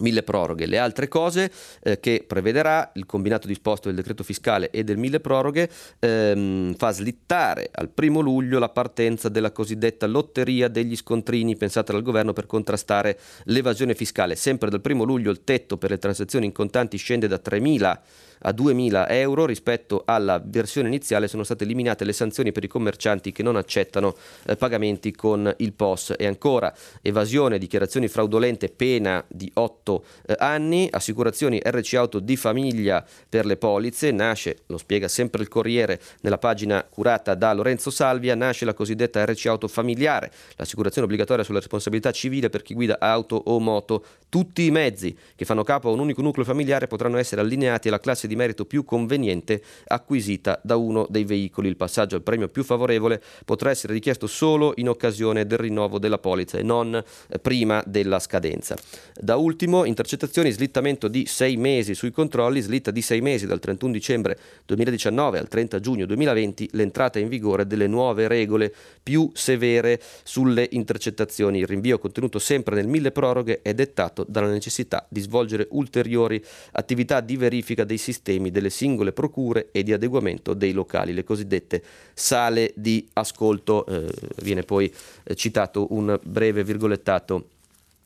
B: mille proroghe. Le altre cose eh, che prevederà il combinato disposto del decreto fiscale e del mille proroghe ehm, fa slittare al primo luglio la partenza della cosiddetta lotteria degli scontrini pensata dal governo per contrastare l'evasione fiscale. Sempre dal primo luglio il tetto per le transazioni in contanti scende da 3.000 a 2.000 euro rispetto alla versione iniziale sono state eliminate le sanzioni per i commercianti che non accettano eh, pagamenti con il POS e ancora evasione, dichiarazioni fraudolente, pena di 8 eh, anni, assicurazioni RC Auto di famiglia per le polizze, nasce, lo spiega sempre il Corriere nella pagina curata da Lorenzo Salvia, nasce la cosiddetta RC Auto familiare, l'assicurazione obbligatoria sulla responsabilità civile per chi guida auto o moto, tutti i mezzi che fanno capo a un unico nucleo familiare potranno essere allineati alla classe di di merito più conveniente acquisita da uno dei veicoli. Il passaggio al premio più favorevole potrà essere richiesto solo in occasione del rinnovo della polizza e non eh, prima della scadenza. Da ultimo, intercettazioni, slittamento di sei mesi sui controlli, slitta di sei mesi dal 31 dicembre 2019 al 30 giugno 2020 l'entrata in vigore delle nuove regole più severe sulle intercettazioni. Il rinvio contenuto sempre nel mille proroghe è dettato dalla necessità di svolgere ulteriori attività di verifica dei sistemi delle singole procure e di adeguamento dei locali, le cosiddette sale di ascolto. Eh, viene poi eh, citato un breve virgolettato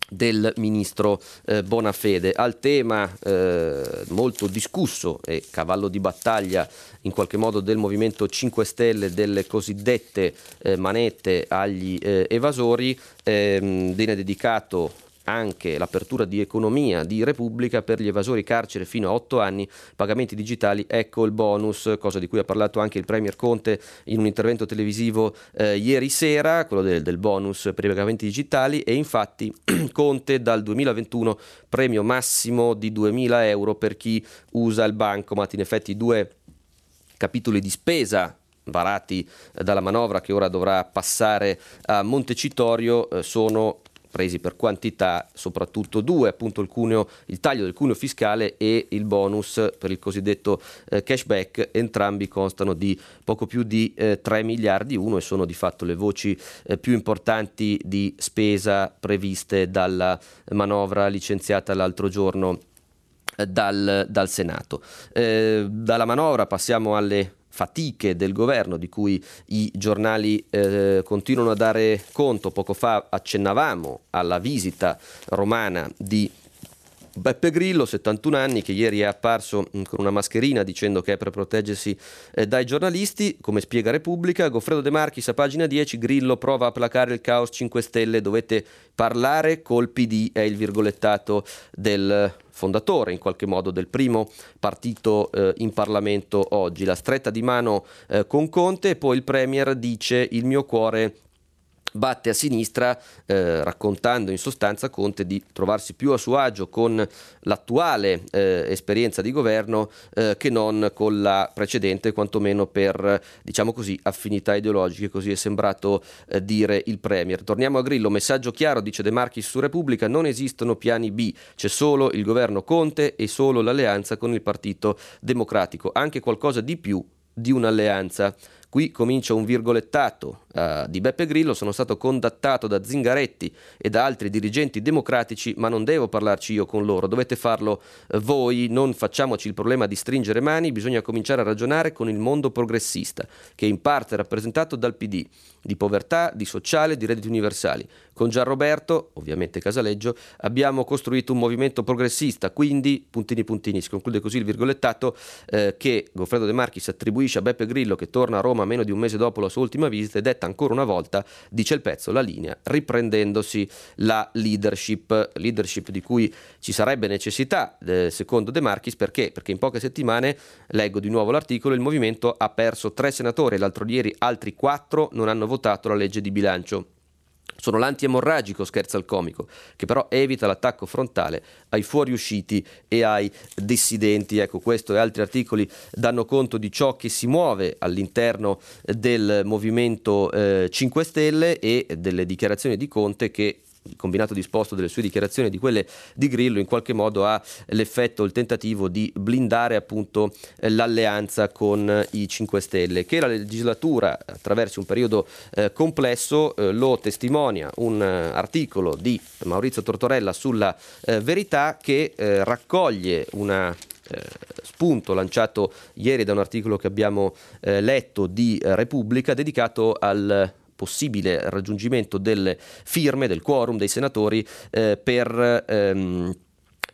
B: del ministro eh, Bonafede al tema eh, molto discusso e cavallo di battaglia in qualche modo del Movimento 5 Stelle delle cosiddette eh, manette agli eh, evasori ehm, viene dedicato anche l'apertura di economia di Repubblica per gli evasori carcere fino a 8 anni, pagamenti digitali, ecco il bonus, cosa di cui ha parlato anche il Premier Conte in un intervento televisivo eh, ieri sera, quello del, del bonus per i pagamenti digitali. E infatti Conte dal 2021 premio massimo di 2.000 euro per chi usa il bancomat, in effetti due capitoli di spesa varati dalla manovra che ora dovrà passare a Montecitorio eh, sono presi per quantità, soprattutto due, appunto il, cuneo, il taglio del cuneo fiscale e il bonus per il cosiddetto eh, cashback, entrambi constano di poco più di eh, 3 miliardi uno e sono di fatto le voci eh, più importanti di spesa previste dalla manovra licenziata l'altro giorno eh, dal, dal Senato. Eh, dalla manovra passiamo alle fatiche del governo di cui i giornali eh, continuano a dare conto. Poco fa accennavamo alla visita romana di Beppe Grillo, 71 anni, che ieri è apparso mm, con una mascherina dicendo che è per proteggersi eh, dai giornalisti, come spiega Repubblica, Goffredo De Marchis a pagina 10, Grillo prova a placare il caos 5 Stelle, dovete parlare col PD, è il virgolettato del fondatore in qualche modo del primo partito eh, in Parlamento oggi. La stretta di mano eh, con Conte e poi il Premier dice il mio cuore batte a sinistra eh, raccontando in sostanza Conte di trovarsi più a suo agio con l'attuale eh, esperienza di governo eh, che non con la precedente quantomeno per diciamo così affinità ideologiche. Così è sembrato eh, dire il Premier. Torniamo a Grillo. Messaggio chiaro dice De Marchis su Repubblica. Non esistono piani B. C'è solo il governo Conte e solo l'alleanza con il Partito Democratico. Anche qualcosa di più di un'alleanza Qui comincia un virgolettato uh, di Beppe Grillo, sono stato contattato da Zingaretti e da altri dirigenti democratici, ma non devo parlarci io con loro, dovete farlo uh, voi, non facciamoci il problema di stringere mani, bisogna cominciare a ragionare con il mondo progressista, che in parte è rappresentato dal PD, di povertà, di sociale, di redditi universali. Con Gianroberto, ovviamente Casaleggio, abbiamo costruito un movimento progressista, quindi, puntini puntini, si conclude così il virgolettato, eh, che Goffredo De Marchis attribuisce a Beppe Grillo che torna a Roma meno di un mese dopo la sua ultima visita e detta ancora una volta, dice il pezzo, la linea, riprendendosi la leadership, leadership di cui ci sarebbe necessità, eh, secondo De Marchis, perché? Perché in poche settimane, leggo di nuovo l'articolo, il movimento ha perso tre senatori, l'altro ieri altri quattro non hanno votato la legge di bilancio. Sono l'antiemorragico, scherza il comico, che però evita l'attacco frontale ai fuoriusciti e ai dissidenti. Ecco, questo e altri articoli danno conto di ciò che si muove all'interno del Movimento eh, 5 Stelle e delle dichiarazioni di Conte che il combinato disposto delle sue dichiarazioni e di quelle di Grillo in qualche modo ha l'effetto, il tentativo di blindare appunto l'alleanza con i 5 Stelle, che la legislatura attraverso un periodo eh, complesso eh, lo testimonia un eh, articolo di Maurizio Tortorella sulla eh, verità che eh, raccoglie una spunto lanciato ieri da un articolo che abbiamo letto di Repubblica dedicato al possibile raggiungimento delle firme, del quorum dei senatori eh, per ehm,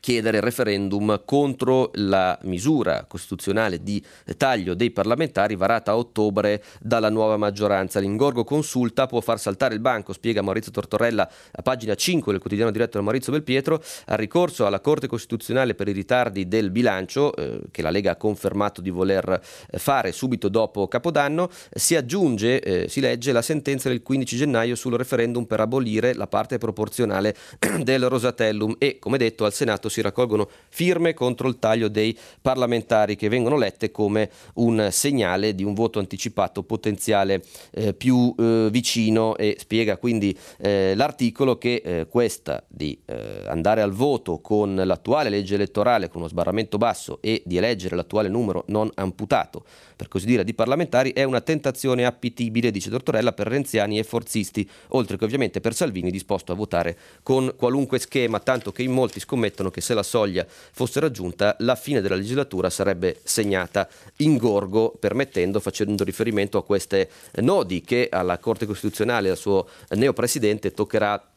B: chiedere il referendum contro la misura costituzionale di taglio dei parlamentari varata a ottobre dalla nuova maggioranza. L'ingorgo consulta può far saltare il banco, spiega Maurizio Tortorella a pagina 5 del quotidiano diretto da Maurizio Belpietro, al ricorso alla Corte Costituzionale per i ritardi del bilancio, eh, che la Lega ha confermato di voler eh, fare subito dopo Capodanno, si aggiunge, eh, si legge, la sentenza del 15 gennaio sul referendum per abolire la parte proporzionale del Rosatellum e, come detto, al Senato si raccolgono firme contro il taglio dei parlamentari che vengono lette come un segnale di un voto anticipato potenziale eh, più eh, vicino e spiega quindi eh, l'articolo che eh, questa di eh, andare al voto con l'attuale legge elettorale con uno sbarramento basso e di eleggere l'attuale numero non amputato per così dire di parlamentari è una tentazione appetibile dice Tortorella per renziani e forzisti oltre che ovviamente per Salvini disposto a votare con qualunque schema tanto che in molti scommettono che se la soglia fosse raggiunta la fine della legislatura sarebbe segnata in gorgo permettendo facendo riferimento a queste nodi che alla Corte Costituzionale e al suo neopresidente toccherà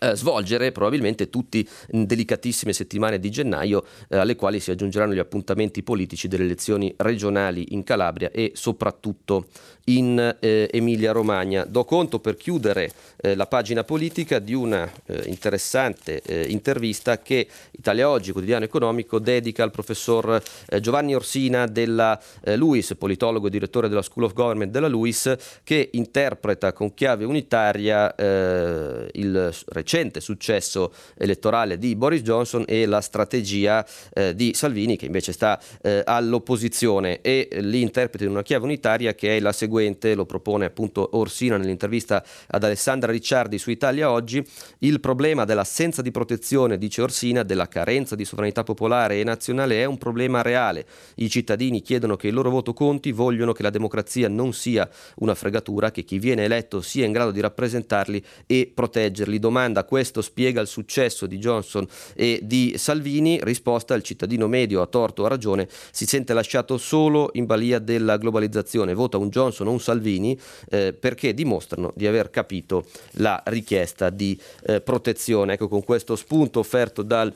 B: eh, svolgere probabilmente tutti in delicatissime settimane di gennaio eh, alle quali si aggiungeranno gli appuntamenti politici delle elezioni regionali in Calabria e soprattutto in eh, Emilia Romagna. Do conto per chiudere eh, la pagina politica di una eh, interessante intervista che Italia Oggi, quotidiano economico, dedica al professor Giovanni Orsina della LUIS, politologo e direttore della School of Government della LUIS, che interpreta con chiave unitaria il recente recente successo elettorale di Boris Johnson e la strategia eh, di Salvini che invece sta eh, all'opposizione e li interpreta in una chiave unitaria che è la seguente, lo propone appunto Orsina nell'intervista ad Alessandra Ricciardi su Italia Oggi, il problema dell'assenza di protezione, dice Orsina, della carenza di sovranità popolare e nazionale è un problema reale. I cittadini chiedono che il loro voto conti, vogliono che la democrazia non sia una fregatura, che chi viene eletto sia in grado di rappresentarli e proteggerli. Domanda domanda questo spiega il successo di Johnson e di Salvini, risposta il cittadino medio a torto o a ragione si sente lasciato solo in balia della globalizzazione, vota un Johnson o un Salvini eh, perché dimostrano di aver capito la richiesta di eh, protezione. Ecco con questo spunto offerto dal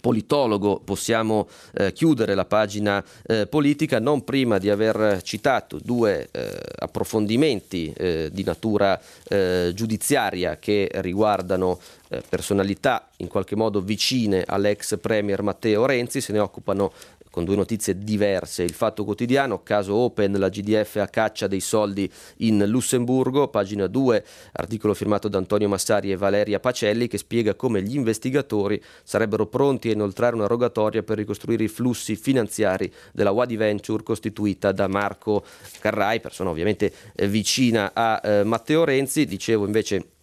B: politologo possiamo eh, chiudere la pagina eh, politica non prima di aver citato due eh, approfondimenti eh, di natura eh, giudiziaria che riguardano eh, personalità in qualche modo vicine all'ex premier Matteo Renzi, se ne occupano con due notizie diverse. Il Fatto Quotidiano, caso Open, la GDF a caccia dei soldi in Lussemburgo, pagina 2, articolo firmato da Antonio Massari e Valeria Pacelli che spiega come gli investigatori sarebbero pronti a inoltrare una rogatoria per ricostruire i flussi finanziari della Wadi Venture costituita da Marco Carrai, persona ovviamente eh, vicina a eh, Matteo Renzi. Dicevo invece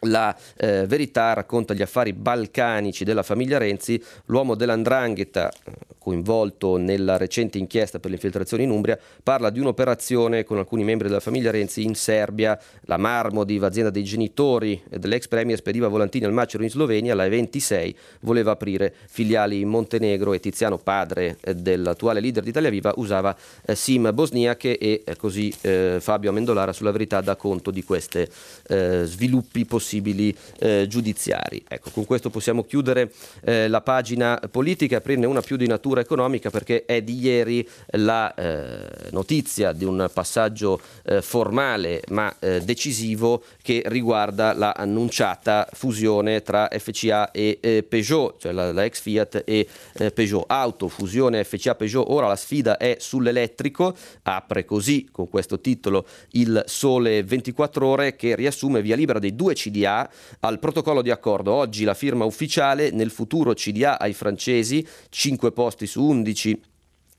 B: la eh, verità racconta gli affari balcanici della famiglia Renzi, l'uomo dell'andrangheta eh, coinvolto nella recente inchiesta per le infiltrazioni in Umbria, parla di un'operazione con alcuni membri della famiglia Renzi in Serbia, la Marmodiv, azienda dei genitori dell'ex premier, spediva volantini al macero in Slovenia, la E26 voleva aprire filiali in Montenegro e Tiziano, padre eh, dell'attuale leader di Italia Viva, usava eh, SIM bosniache e eh, così eh, Fabio Amendolara sulla verità dà conto di questi sviluppi possibili possibili eh, giudiziari. Ecco, con questo possiamo chiudere eh, la pagina politica e aprirne una più di natura economica perché è di ieri la eh, notizia di un passaggio eh, formale ma eh, decisivo che riguarda la annunciata fusione tra FCA e Peugeot, cioè la, la, ex Fiat e Peugeot. Auto, fusione FCA Peugeot, ora la sfida è sull'elettrico, apre così con questo titolo il Sole 24 ore che riassume via libera dei due CD CDA al protocollo di accordo. Oggi la firma ufficiale, nel futuro CDA ai francesi, 5 posti su 11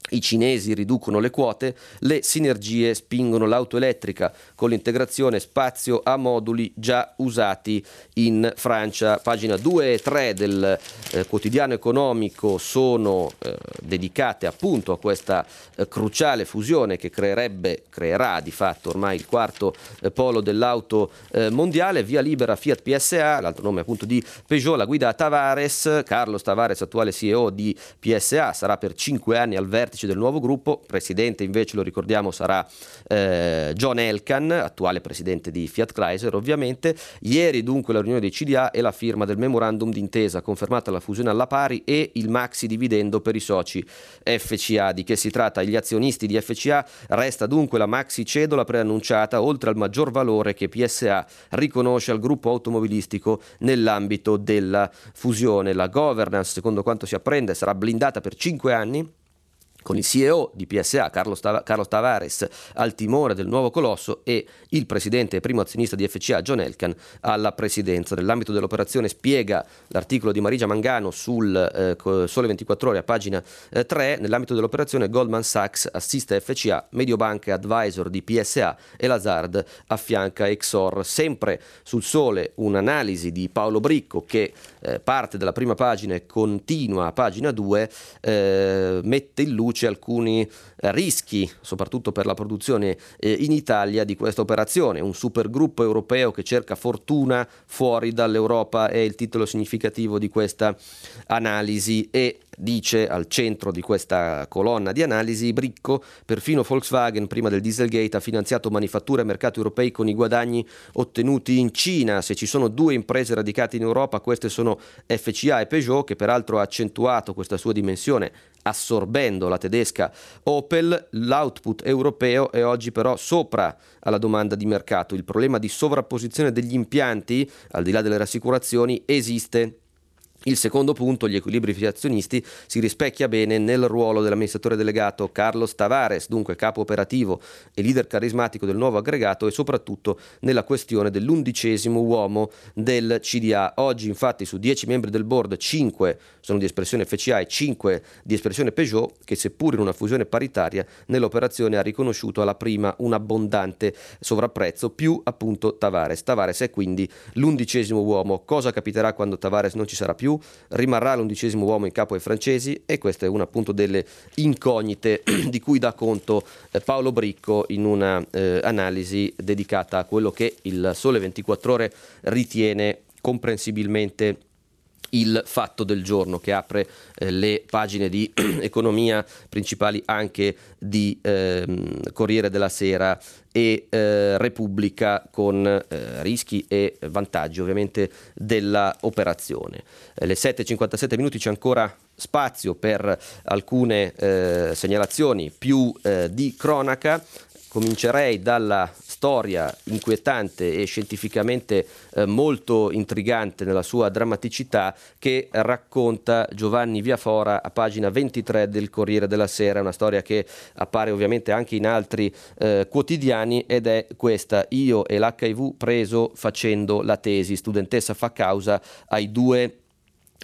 B: i cinesi riducono le quote, le sinergie spingono l'auto elettrica con l'integrazione spazio a moduli già usati in Francia. Pagina 2 e 3 del eh, quotidiano economico sono eh, dedicate appunto a questa eh, cruciale fusione che creerebbe, creerà di fatto ormai il quarto eh, polo dell'auto eh, mondiale. Via libera Fiat PSA, l'altro nome appunto di Peugeot, la guida Tavares, Carlos Tavares, attuale CEO di PSA, sarà per 5 anni al vertice vertici del nuovo gruppo, presidente invece lo ricordiamo sarà eh, John Elkan, attuale presidente di Fiat Chrysler ovviamente. Ieri dunque la riunione dei CDA e la firma del memorandum d'intesa confermata la fusione alla pari e il maxi dividendo per i soci FCA. Di che si tratta? Gli azionisti di FCA resta dunque la maxi cedola preannunciata oltre al maggior valore che PSA riconosce al gruppo automobilistico nell'ambito della fusione. La governance, secondo quanto si apprende, sarà blindata per 5 anni con il CEO di PSA, Carlos, Tavares, al timore del nuovo colosso e il presidente e primo azionista di FCA, John Elkan, alla presidenza. Nell'ambito dell'operazione spiega l'articolo di Marigia Mangano sul eh, Sole 24 Ore a pagina eh, 3. Nell'ambito dell'operazione Goldman Sachs assiste FCA, Mediobanca advisor di PSA e Lazard affianca Exor. Sempre sul Sole un'analisi di Paolo Bricco che eh, parte dalla prima pagina e continua a pagina 2, eh, mette in luce luce alcuni eh, rischi, soprattutto per la produzione eh, in Italia di questa operazione. Un supergruppo europeo che cerca fortuna fuori dall'Europa è il titolo significativo di questa analisi e dice al centro di questa colonna di analisi Bricco, perfino Volkswagen prima del Dieselgate ha finanziato manifatture e mercati europei con i guadagni ottenuti in Cina. Se ci sono due imprese radicate in Europa, queste sono FCA e Peugeot, che peraltro ha accentuato questa sua dimensione assorbendo la tedesca Opel, l'output europeo è oggi però sopra alla domanda di mercato. Il problema di sovrapposizione degli impianti, al di là delle rassicurazioni, esiste il secondo punto, gli equilibri azionisti, si rispecchia bene nel ruolo dell'amministratore delegato Carlos Tavares, dunque capo operativo e leader carismatico del nuovo aggregato e soprattutto nella questione dell'undicesimo uomo del CDA. Oggi infatti su 10 membri del board 5 sono di espressione FCA e 5 di espressione Peugeot che seppur in una fusione paritaria nell'operazione ha riconosciuto alla prima un abbondante sovrapprezzo più appunto Tavares. Tavares è quindi l'undicesimo uomo. Cosa capiterà quando Tavares non ci sarà più? Più, rimarrà l'undicesimo uomo in capo ai francesi e questa è una appunto delle incognite di cui dà conto eh, Paolo Bricco in una eh, analisi dedicata a quello che il Sole 24 ore ritiene comprensibilmente il fatto del giorno che apre eh, le pagine di economia principali anche di eh, Corriere della Sera e eh, Repubblica con eh, rischi e vantaggi ovviamente dell'operazione. Eh, le 7.57 minuti c'è ancora spazio per alcune eh, segnalazioni più di cronaca. Comincerei dalla storia inquietante e scientificamente eh, molto intrigante nella sua drammaticità che racconta Giovanni Viafora a pagina 23 del Corriere della Sera, una storia che appare ovviamente anche in altri eh, quotidiani ed è questa, io e l'HIV preso facendo la tesi, studentessa fa causa ai due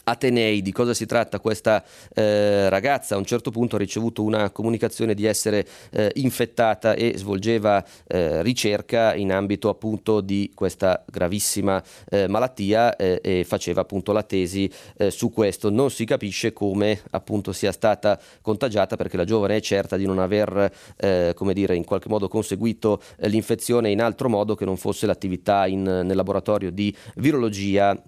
B: Atenei, di cosa si tratta questa eh, ragazza? A un certo punto ha ricevuto una comunicazione di essere eh, infettata e svolgeva eh, ricerca in ambito appunto di questa gravissima eh, malattia eh, e faceva appunto la tesi eh, su questo. Non si capisce come appunto sia stata contagiata perché la giovane è certa di non aver come dire in qualche modo conseguito l'infezione in altro modo che non fosse l'attività in, nel laboratorio di virologia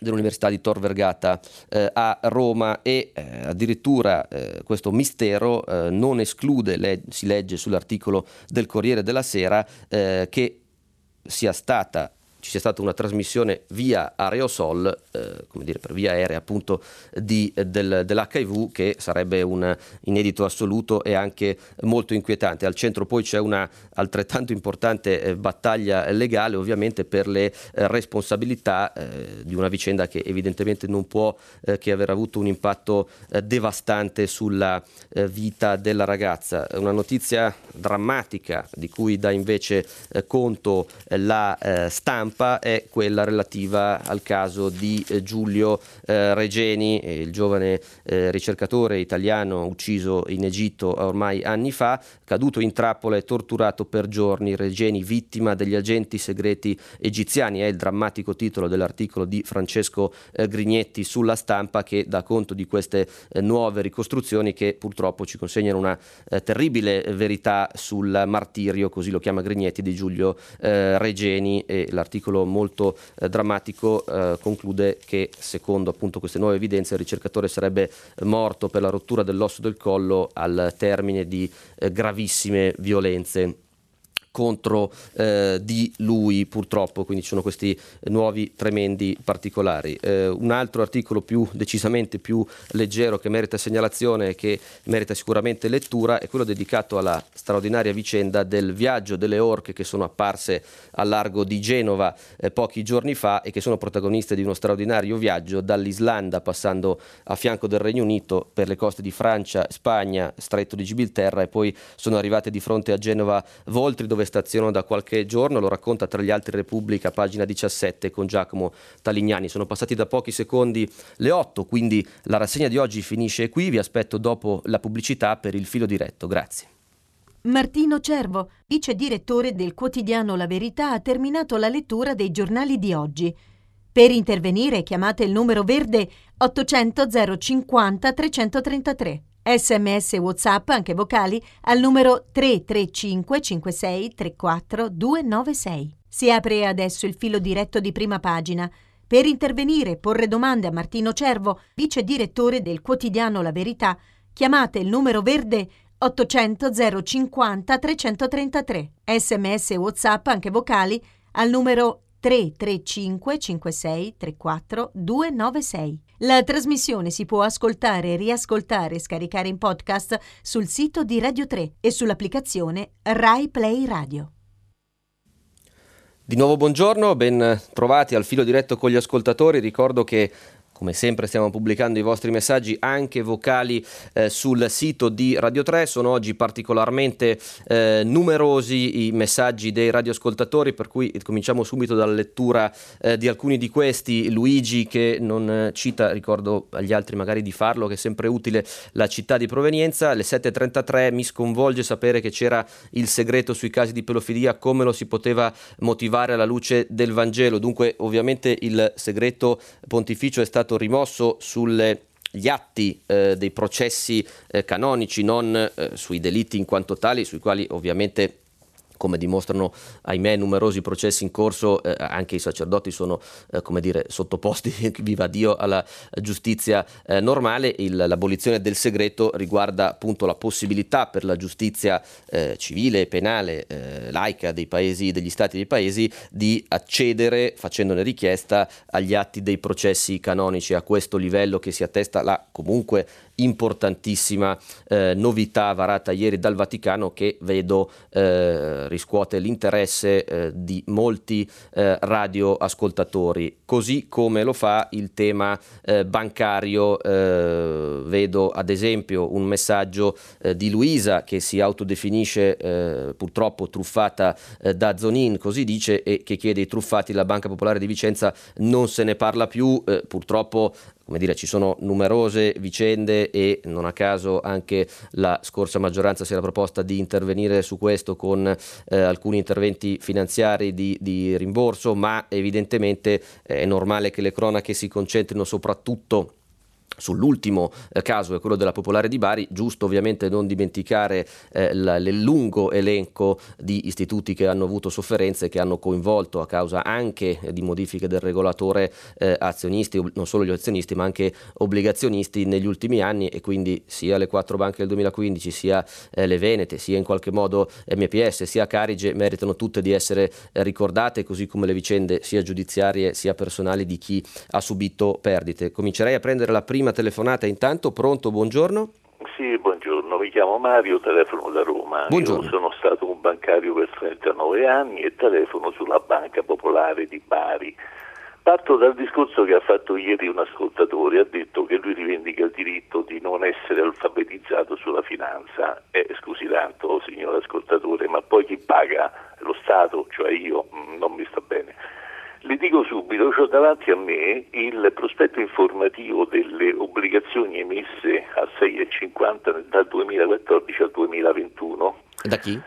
B: dell'Università di Tor Vergata eh, a Roma e eh, addirittura eh, questo mistero eh, non esclude, le, si legge sull'articolo del Corriere della Sera, eh, che sia stata ci sia stata una trasmissione via aerosol, eh, come dire per via aerea appunto, di, del, dell'HIV che sarebbe un inedito assoluto e anche molto inquietante. Al centro poi c'è una altrettanto importante eh, battaglia legale ovviamente per le eh, responsabilità eh, di una vicenda che evidentemente non può eh, che aver avuto un impatto eh, devastante sulla vita della ragazza. Una notizia drammatica di cui dà invece conto la stampa stampa è quella relativa al caso di eh, Giulio eh, Regeni, il giovane eh, ricercatore italiano ucciso in Egitto ormai anni fa, caduto in trappola e torturato per giorni. Regeni vittima degli agenti segreti egiziani è il drammatico titolo dell'articolo di Francesco eh, Grignetti sulla stampa che dà conto di queste eh, nuove ricostruzioni che purtroppo ci consegnano una eh, terribile verità sul martirio, così lo chiama Grignetti, di Giulio Regeni e l'articolo articolo molto eh, drammatico eh, conclude che secondo appunto queste nuove evidenze il ricercatore sarebbe morto per la rottura dell'osso del collo al termine di eh, gravissime violenze contro eh, di lui purtroppo, quindi ci sono questi nuovi tremendi particolari. Eh, un altro articolo più decisamente più leggero che merita segnalazione e che merita sicuramente lettura è quello dedicato alla straordinaria vicenda del viaggio delle orche che sono apparse al largo di Genova eh, pochi giorni fa e che sono protagoniste di uno straordinario viaggio dall'Islanda passando a fianco del Regno Unito per le coste di Francia, Spagna, Stretto di Gibilterra e poi sono arrivate di fronte a Genova Voltri dove stazionano da qualche giorno, lo racconta tra gli altri Repubblica, pagina 17 con Giacomo Talignani. Sono passati da pochi secondi le 8, quindi la rassegna di oggi finisce qui, vi aspetto dopo la pubblicità per il filo diretto. Grazie.
A: Martino Cervo, vice direttore del quotidiano La Verità, ha terminato la lettura dei giornali di oggi. Per intervenire chiamate il numero verde 800 050 333. Sms WhatsApp, anche vocali, al numero 335 56 34 296. Si apre adesso il filo diretto di prima pagina. Per intervenire e porre domande a Martino Cervo, vice direttore del quotidiano La Verità, chiamate il numero verde 800 050 333. Sms WhatsApp, anche vocali, al numero 335 56 34 296. La trasmissione si può ascoltare, riascoltare e scaricare in podcast sul sito di Radio 3 e sull'applicazione Rai Play Radio.
B: Di nuovo buongiorno, ben trovati al filo diretto con gli ascoltatori. Ricordo che come sempre stiamo pubblicando i vostri messaggi anche vocali eh, sul sito di Radio 3, sono oggi particolarmente eh, numerosi i messaggi dei radioascoltatori per cui cominciamo subito dalla lettura eh, di alcuni di questi. Luigi che non eh, cita, ricordo agli altri magari di farlo, che è sempre utile la città di provenienza, alle 7.33 mi sconvolge sapere che c'era il segreto sui casi di pedofilia, come lo si poteva motivare alla luce del Vangelo, dunque ovviamente il segreto pontificio è stato stato rimosso sugli atti eh, dei processi eh, canonici, non eh, sui delitti in quanto tali, sui quali ovviamente come dimostrano ahimè numerosi processi in corso, eh, anche i sacerdoti sono eh, come dire, sottoposti, viva Dio, alla giustizia eh, normale. Il, l'abolizione del segreto riguarda appunto la possibilità per la giustizia eh, civile e penale eh, laica dei paesi, degli stati dei paesi, di accedere facendone richiesta agli atti dei processi canonici a questo livello che si attesta la comunque importantissima eh, novità varata ieri dal Vaticano che vedo eh, riscuote l'interesse eh, di molti eh, radioascoltatori, così come lo fa il tema eh, bancario. Eh, vedo ad esempio un messaggio di Luisa che si autodefinisce purtroppo truffata da Zonin, così dice, e che chiede ai truffati la Banca Popolare di Vicenza non se ne parla più, purtroppo come dire, ci sono numerose vicende e non a caso anche la scorsa maggioranza si era proposta di intervenire su questo con eh, alcuni interventi finanziari di, di rimborso, ma evidentemente eh, è normale che le cronache si concentrino soprattutto Sull'ultimo eh, caso è quello della Popolare di Bari, giusto ovviamente non dimenticare eh, la, il lungo elenco di istituti che hanno avuto sofferenze che hanno coinvolto a causa anche di modifiche del regolatore eh, azionisti, non solo gli azionisti ma anche obbligazionisti negli ultimi anni e quindi sia le quattro banche del 2015 sia eh, le Venete sia in qualche modo MPS sia Carige meritano tutte di essere ricordate così come le vicende sia giudiziarie sia personali di chi ha subito perdite. Comincerei a prendere la prima telefonata intanto, pronto, buongiorno.
C: Sì, buongiorno, mi chiamo Mario, telefono da Roma.
B: Buongiorno.
C: Io sono stato un bancario per 39 anni e telefono sulla Banca Popolare di Bari. Parto dal discorso che ha fatto ieri un ascoltatore, ha detto che lui rivendica il diritto di non essere alfabetizzato sulla finanza. Eh, scusi tanto, signor ascoltatore, ma poi chi paga? Lo Stato, cioè io, mm, non mi sta bene. Le dico subito, ho davanti a me il prospetto informativo delle obbligazioni emesse a 6,50 dal 2014 al 2021.
B: Da chi?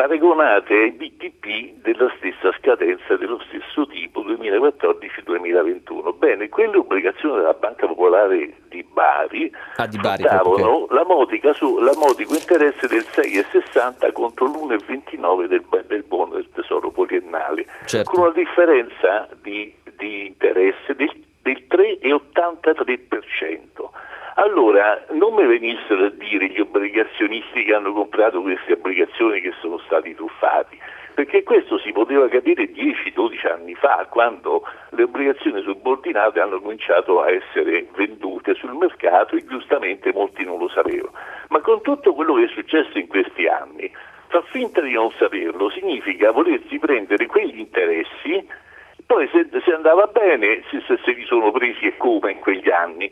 C: Paragonate ai BTP della stessa scadenza dello stesso tipo 2014-2021. Bene, quelle obbligazioni della Banca Popolare di Bari,
B: ah, di Bari
C: davano la, modica su, la modico interesse del 6,60 contro l'1,29 del, del buono del tesoro poliennale,
B: certo.
C: con una differenza di, di interesse del, del 3,83%. Allora, non mi venissero a dire gli obbligazionisti che hanno comprato queste obbligazioni che sono stati truffati perché questo si poteva capire 10-12 anni fa, quando le obbligazioni subordinate hanno cominciato a essere vendute sul mercato e giustamente molti non lo sapevano. Ma con tutto quello che è successo in questi anni, far finta di non saperlo significa volersi prendere quegli interessi, poi se, se andava bene, se, se, li sono presi e come in quegli anni,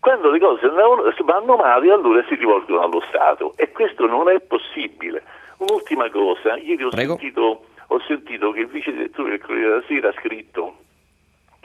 C: quando le cose vanno male allora si rivolgono allo Stato e questo non è possibile. Un'ultima cosa, ieri ho sentito, ho sentito, che il vice direttore del Corriere della Sera ha scritto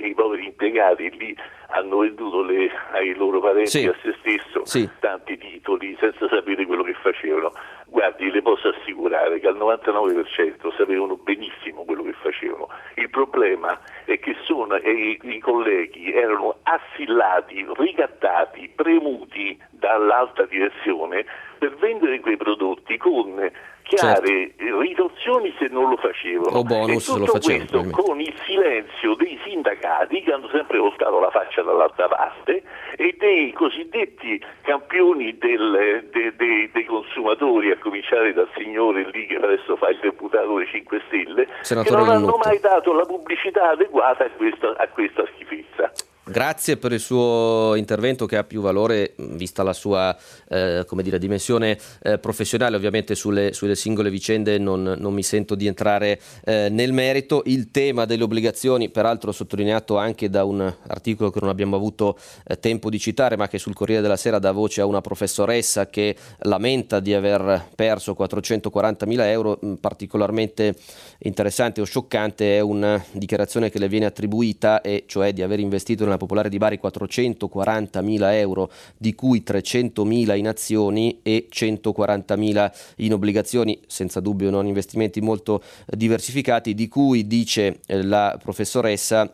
C: che i poveri impiegati lì hanno venduto le, ai loro parenti
B: sì.
C: a se stesso
B: sì.
C: tanti titoli senza sapere quello che facevano. Guardi, le posso assicurare che al 99% sapevano benissimo quello che facevano. Il problema è che sono, e i colleghi erano assillati, ricattati, premuti dall'alta direzione per vendere quei prodotti con chiare certo. ritorsioni se non lo facevano.
B: O bonus
C: e tutto
B: lo facevano,
C: questo con il silenzio dei sindacati che hanno sempre voltato la faccia dall'altra parte e dei cosiddetti campioni del, de, de, dei consumatori, a cominciare dal signore lì che adesso fa il deputato dei 5 Stelle,
B: Senatore
C: che non hanno
B: Lannutti.
C: mai dato la pubblicità adeguata a questa, a questa schifezza.
B: Grazie per il suo intervento che ha più valore vista la sua eh, dire, dimensione eh, professionale, ovviamente sulle, sulle singole vicende non, non, mi sento di entrare eh, nel merito. Il tema delle obbligazioni, peraltro sottolineato anche da un articolo che non abbiamo avuto eh, tempo di citare, ma che sul Corriere della Sera dà voce a una professoressa che lamenta di aver perso 440 mila euro, particolarmente interessante o scioccante è una dichiarazione che le viene attribuita, e cioè di aver investito nella Popolare di Bari 440.000 euro, di cui 300.000 in azioni e 140.000 in obbligazioni, senza dubbio non investimenti molto diversificati, di cui dice la professoressa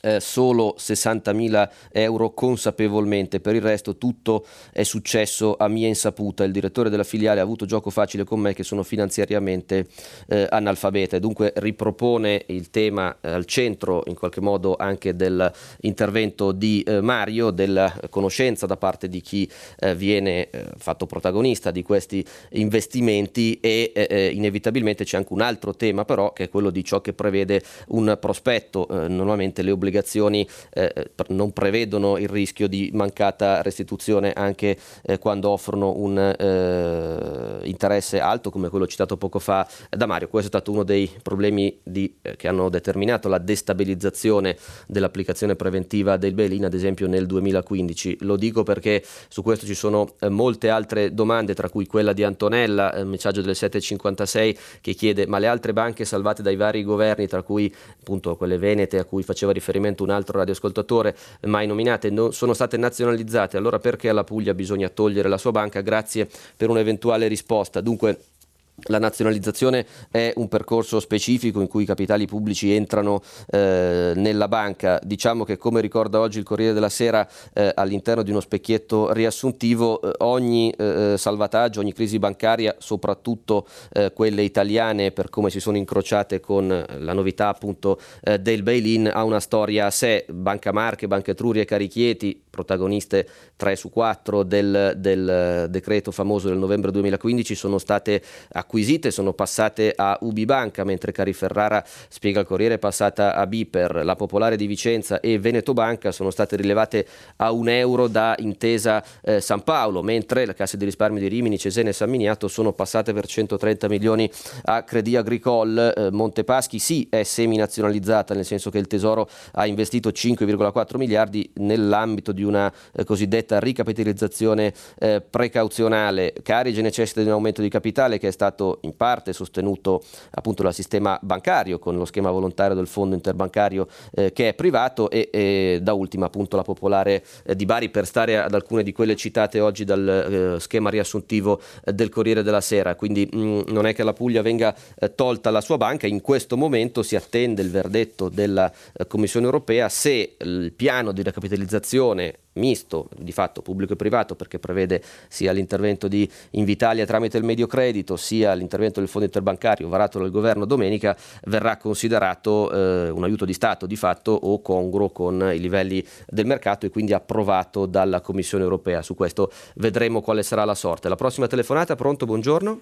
B: eh, solo 60.000 euro consapevolmente, per il resto tutto è successo a mia insaputa. Il direttore della filiale ha avuto gioco facile con me che sono finanziariamente eh, analfabeta. E dunque ripropone il tema eh, al centro in qualche modo anche dell'intervento di eh, Mario, della conoscenza da parte di chi eh, viene eh, fatto protagonista di questi investimenti. E inevitabilmente c'è anche un altro tema però che è quello di ciò che prevede un prospetto, normalmente le obbligazioni obbligazioni eh, non prevedono il rischio di mancata restituzione anche eh, quando offrono un eh, interesse alto come quello citato poco fa da Mario. Questo è stato uno dei problemi di, eh, che hanno determinato la destabilizzazione dell'applicazione preventiva del bail-in, ad esempio nel 2015. Lo dico perché su questo ci sono eh, molte altre domande, tra cui quella di Antonella, eh, messaggio del 756 che chiede ma le altre banche salvate dai vari governi, tra cui appunto quelle venete a cui faceva riferimento riferimento un altro radioascoltatore, mai nominate, non sono state nazionalizzate, allora perché alla Puglia bisogna togliere la sua banca? Grazie per un'eventuale risposta. Dunque, la nazionalizzazione è un percorso specifico in cui i capitali pubblici entrano eh, nella banca. Diciamo che, come ricorda oggi il Corriere della Sera, eh, all'interno di uno specchietto riassuntivo, eh, ogni eh, salvataggio, ogni crisi bancaria, soprattutto eh, quelle italiane, per come si sono incrociate con la novità appunto eh, del bail-in, ha una storia a sé. Banca Marche, Banca Etruria e Carichieti, protagoniste 3 su 4 del, del decreto famoso del novembre 2015, sono state acquisite sono passate a Ubibanca, mentre Cariferrara, spiega il Corriere, è passata a Biper, la Popolare di Vicenza e Veneto Banca sono state rilevate a un euro da Intesa eh, San Paolo, mentre le casse di risparmio di Rimini, Cesena e San Miniato sono passate per 130 milioni a Credit Agricole. Eh, Montepaschi sì è seminazionalizzata, nel senso che il Tesoro ha investito 5,4 miliardi nell'ambito di una eh, cosiddetta ricapitalizzazione eh, precauzionale. Carige necessita di un aumento di capitale che è stato in parte sostenuto appunto dal sistema bancario con lo schema volontario del fondo interbancario eh, che è privato e, e, da ultima appunto la popolare eh, di Bari per stare ad alcune di quelle citate oggi dal eh, schema riassuntivo eh, del Corriere della Sera. Quindi mh, mm, non è che la Puglia venga tolta la sua banca, in questo momento si attende il verdetto della Commissione europea se il piano di ricapitalizzazione misto, di fatto pubblico e privato, perché prevede sia l'intervento di Invitalia tramite il medio credito, sia l'intervento del fondo interbancario varato dal governo domenica, verrà considerato eh, un aiuto di Stato di fatto o congruo con i livelli del mercato e quindi approvato dalla Commissione europea. Su questo vedremo quale sarà la sorte. La prossima telefonata, pronto, buongiorno.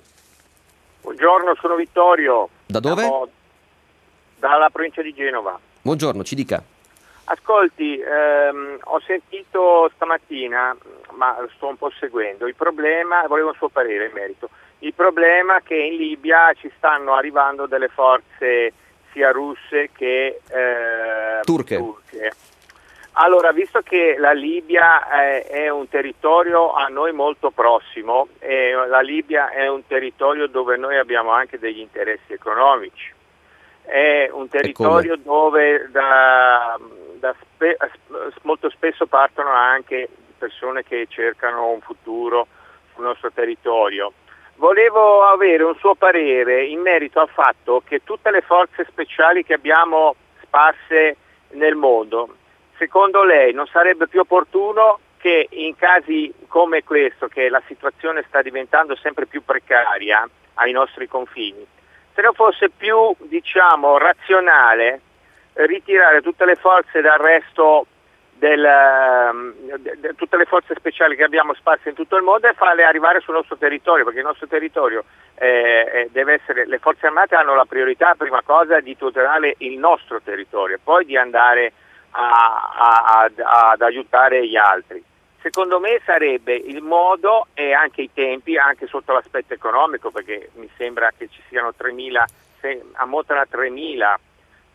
D: Buongiorno, sono Vittorio.
B: Da dove? Siamo
D: dalla provincia di Genova.
B: Buongiorno, ci dica.
D: Ascolti, ehm, ho sentito stamattina, ma sto un po' seguendo, il problema, volevo un suo parere in merito, il problema è che in Libia ci stanno arrivando delle forze sia russe che eh,
B: turche. turche.
D: Allora, visto che la Libia è, è, un territorio a noi molto prossimo, e la Libia è un territorio dove noi abbiamo anche degli interessi economici, è un territorio dove da spe, molto spesso partono anche persone che cercano un futuro sul nostro territorio. Volevo avere un suo parere in merito al fatto che tutte le forze speciali che abbiamo sparse nel mondo, secondo lei non sarebbe più opportuno che in casi come questo, che la situazione sta diventando sempre più precaria ai nostri confini, se non fosse più diciamo, razionale ritirare tutte le forze d'arresto del, ehm, de, de, tutte le forze speciali che abbiamo sparse in tutto il mondo e farle arrivare sul nostro territorio, perché il nostro territorio eh, eh, deve essere, le forze armate hanno la priorità, prima cosa, di tutelare il nostro territorio, poi di andare a, a, a, ad aiutare gli altri. Secondo me sarebbe il modo e anche i tempi, anche sotto l'aspetto economico, perché mi sembra che ci siano 3.000, ammontano a 3.000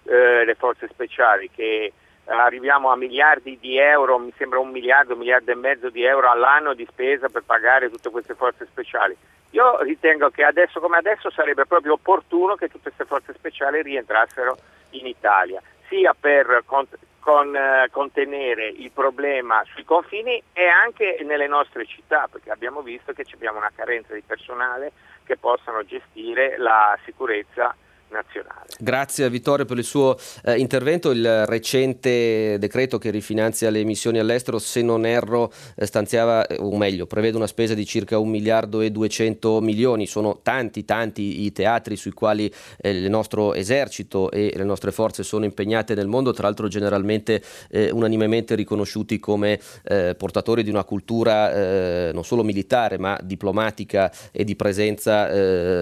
D: eh, le forze speciali, che arriviamo a miliardi di euro, mi sembra un miliardo, un miliardo e mezzo di euro all'anno di spesa per pagare tutte queste forze speciali. Io ritengo che adesso come adesso sarebbe proprio opportuno che tutte queste forze speciali rientrassero in Italia, sia per con, con, eh, contenere il problema sui confini e anche nelle nostre città, perché abbiamo visto che abbiamo una carenza di personale che possano gestire la sicurezza nazionale.
B: Grazie a Vittorio per il suo eh, intervento. Il recente decreto che rifinanzia le missioni all'estero, se non erro, eh, stanziava, eh, o meglio, prevede una spesa di circa 1 miliardo e 200 milioni. Sono tanti, tanti i teatri sui quali eh, il nostro esercito e le nostre forze sono impegnate nel mondo, tra l'altro generalmente eh, unanimemente riconosciuti come eh, portatori di una cultura non solo militare ma diplomatica e di presenza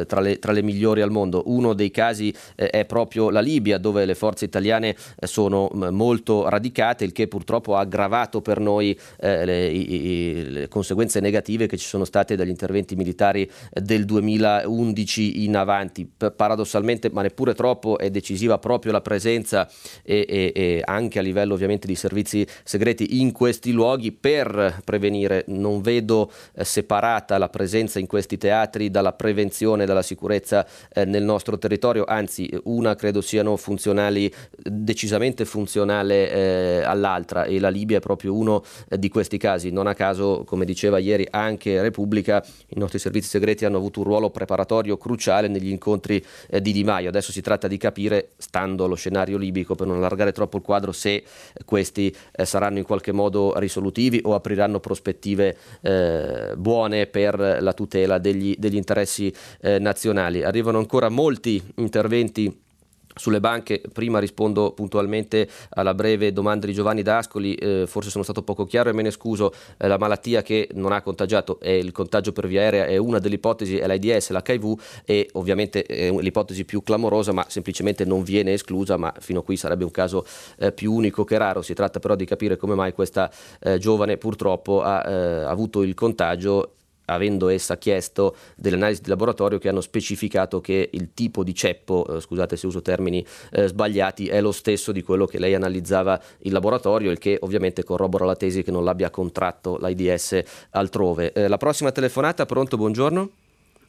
B: tra le, tra le migliori al mondo. Uno dei casi casi eh, è proprio la Libia dove le forze italiane eh, sono molto radicate, il che purtroppo ha aggravato per noi eh, le, i, le, conseguenze negative che ci sono state dagli interventi militari del 2011 in avanti. Paradossalmente, ma neppure troppo, è decisiva proprio la presenza e, e, e anche a livello ovviamente di servizi segreti in questi luoghi per prevenire. Non vedo separata la presenza in questi teatri dalla prevenzione dalla sicurezza nel nostro territorio anzi una credo siano funzionali, decisamente funzionale eh, all'altra e la Libia è proprio uno eh, di questi casi. Non a caso, come diceva ieri anche Repubblica, i nostri servizi segreti hanno avuto un ruolo preparatorio cruciale negli incontri eh, di Di Maio. Adesso si tratta di capire, stando allo scenario libico, per non allargare troppo il quadro, se questi eh, saranno in qualche modo risolutivi o apriranno prospettive eh, buone per la tutela degli, degli interessi eh, nazionali. Arrivano ancora molti interventi interventi sulle banche, prima rispondo puntualmente alla breve domanda di Giovanni D'Ascoli, eh, forse sono stato poco chiaro e me ne scuso, eh, la malattia che non ha contagiato è il contagio per via aerea, è una delle ipotesi, è l'AIDS, l'HIV e ovviamente è l'ipotesi più clamorosa ma semplicemente non viene esclusa, ma fino a qui sarebbe un caso eh, più unico che raro, si tratta però di capire come mai questa eh, giovane purtroppo ha eh, avuto il contagio avendo essa chiesto delle analisi di laboratorio che hanno specificato che il tipo di ceppo, eh, scusate se uso termini eh, sbagliati, è lo stesso di quello che lei analizzava in laboratorio, il che ovviamente corrobora la tesi che non l'abbia contratto l'AIDS altrove. Eh, la prossima telefonata, pronto, buongiorno.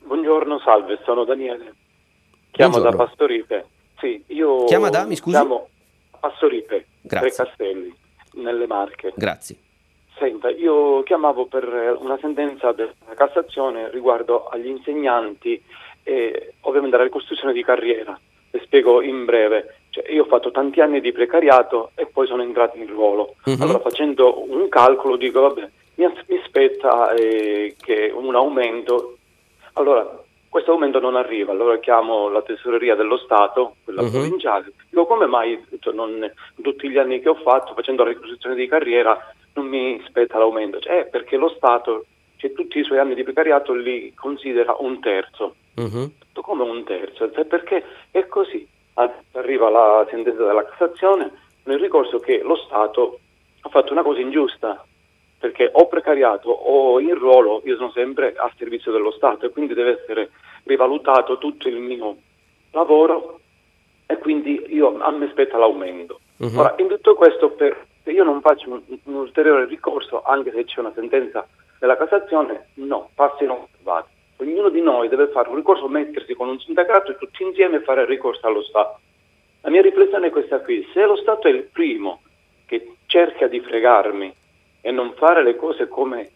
E: Buongiorno, salve, sono Daniele. Chiamo buongiorno. da Pastoripe. Sì, io
B: Chiama da, mi scusi?
E: Chiamo Pastoripe, Grazie. Tre Castelli, nelle Marche.
B: Grazie.
E: Senta, io chiamavo per una sentenza della Cassazione riguardo agli insegnanti e ovviamente la ricostruzione di carriera. Le spiego in breve. Cioè, io ho fatto tanti anni di precariato e poi sono entrato in ruolo. Uh-huh. Allora facendo un calcolo dico, vabbè, mi, mi spetta eh, che un aumento. Allora, questo aumento non arriva, allora chiamo la tesoreria dello Stato, quella uh-huh. provinciale, dico come mai cioè, non, tutti gli anni che ho fatto facendo la ricostruzione di carriera non mi spetta l'aumento, cioè, perché lo Stato, cioè, tutti i suoi anni di precariato li considera un terzo. uh-huh. come un terzo, perché è così. Arriva la sentenza della Cassazione nel ricorso che lo Stato ha fatto una cosa ingiusta, perché ho precariato o in ruolo, io sono sempre a servizio dello Stato e quindi deve essere rivalutato tutto il mio lavoro e quindi io, a me spetta l'aumento. Uh-huh. Ora, in tutto questo, per, se io non faccio un, un, ulteriore ricorso, anche se c'è una sentenza della Cassazione, no, passi non osservati. Ognuno di noi deve fare un ricorso, mettersi con un sindacato e tutti insieme fare ricorso allo Stato. La mia riflessione è questa qui, se lo Stato è il primo che cerca di fregarmi e non fare le cose come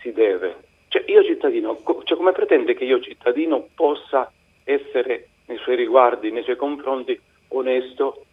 E: si deve. Cioè io cittadino, cioè come pretende che io cittadino possa essere nei suoi riguardi, nei suoi confronti onesto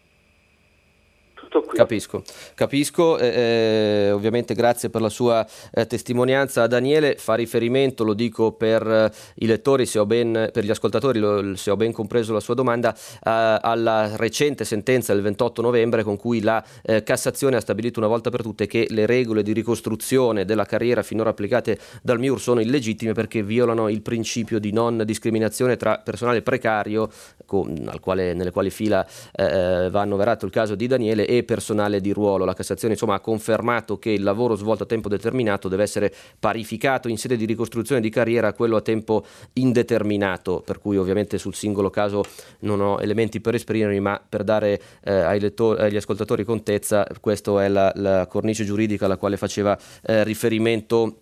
E: tutto qui.
B: Capisco, capisco. Eh, eh, ovviamente grazie per la sua eh, testimonianza. Daniele fa riferimento, lo dico per eh, i lettori, ben, per gli ascoltatori, lo, se ho ben compreso la sua domanda, eh, alla recente sentenza del 28 novembre con cui la eh, Cassazione ha stabilito una volta per tutte che le regole di ricostruzione della carriera finora applicate dal MIUR sono illegittime perché violano il principio di non discriminazione tra personale precario, con, quale, nelle quali fila va annoverato il caso di Daniele, e personale di ruolo. La Cassazione insomma, ha confermato che il lavoro svolto a tempo determinato deve essere parificato in sede di ricostruzione di carriera a quello a tempo indeterminato, per cui ovviamente sul singolo caso non ho elementi per esprimermi, ma per dare eh, ai lettori, agli ascoltatori contezza, questa è la, la, cornice giuridica alla quale faceva eh, riferimento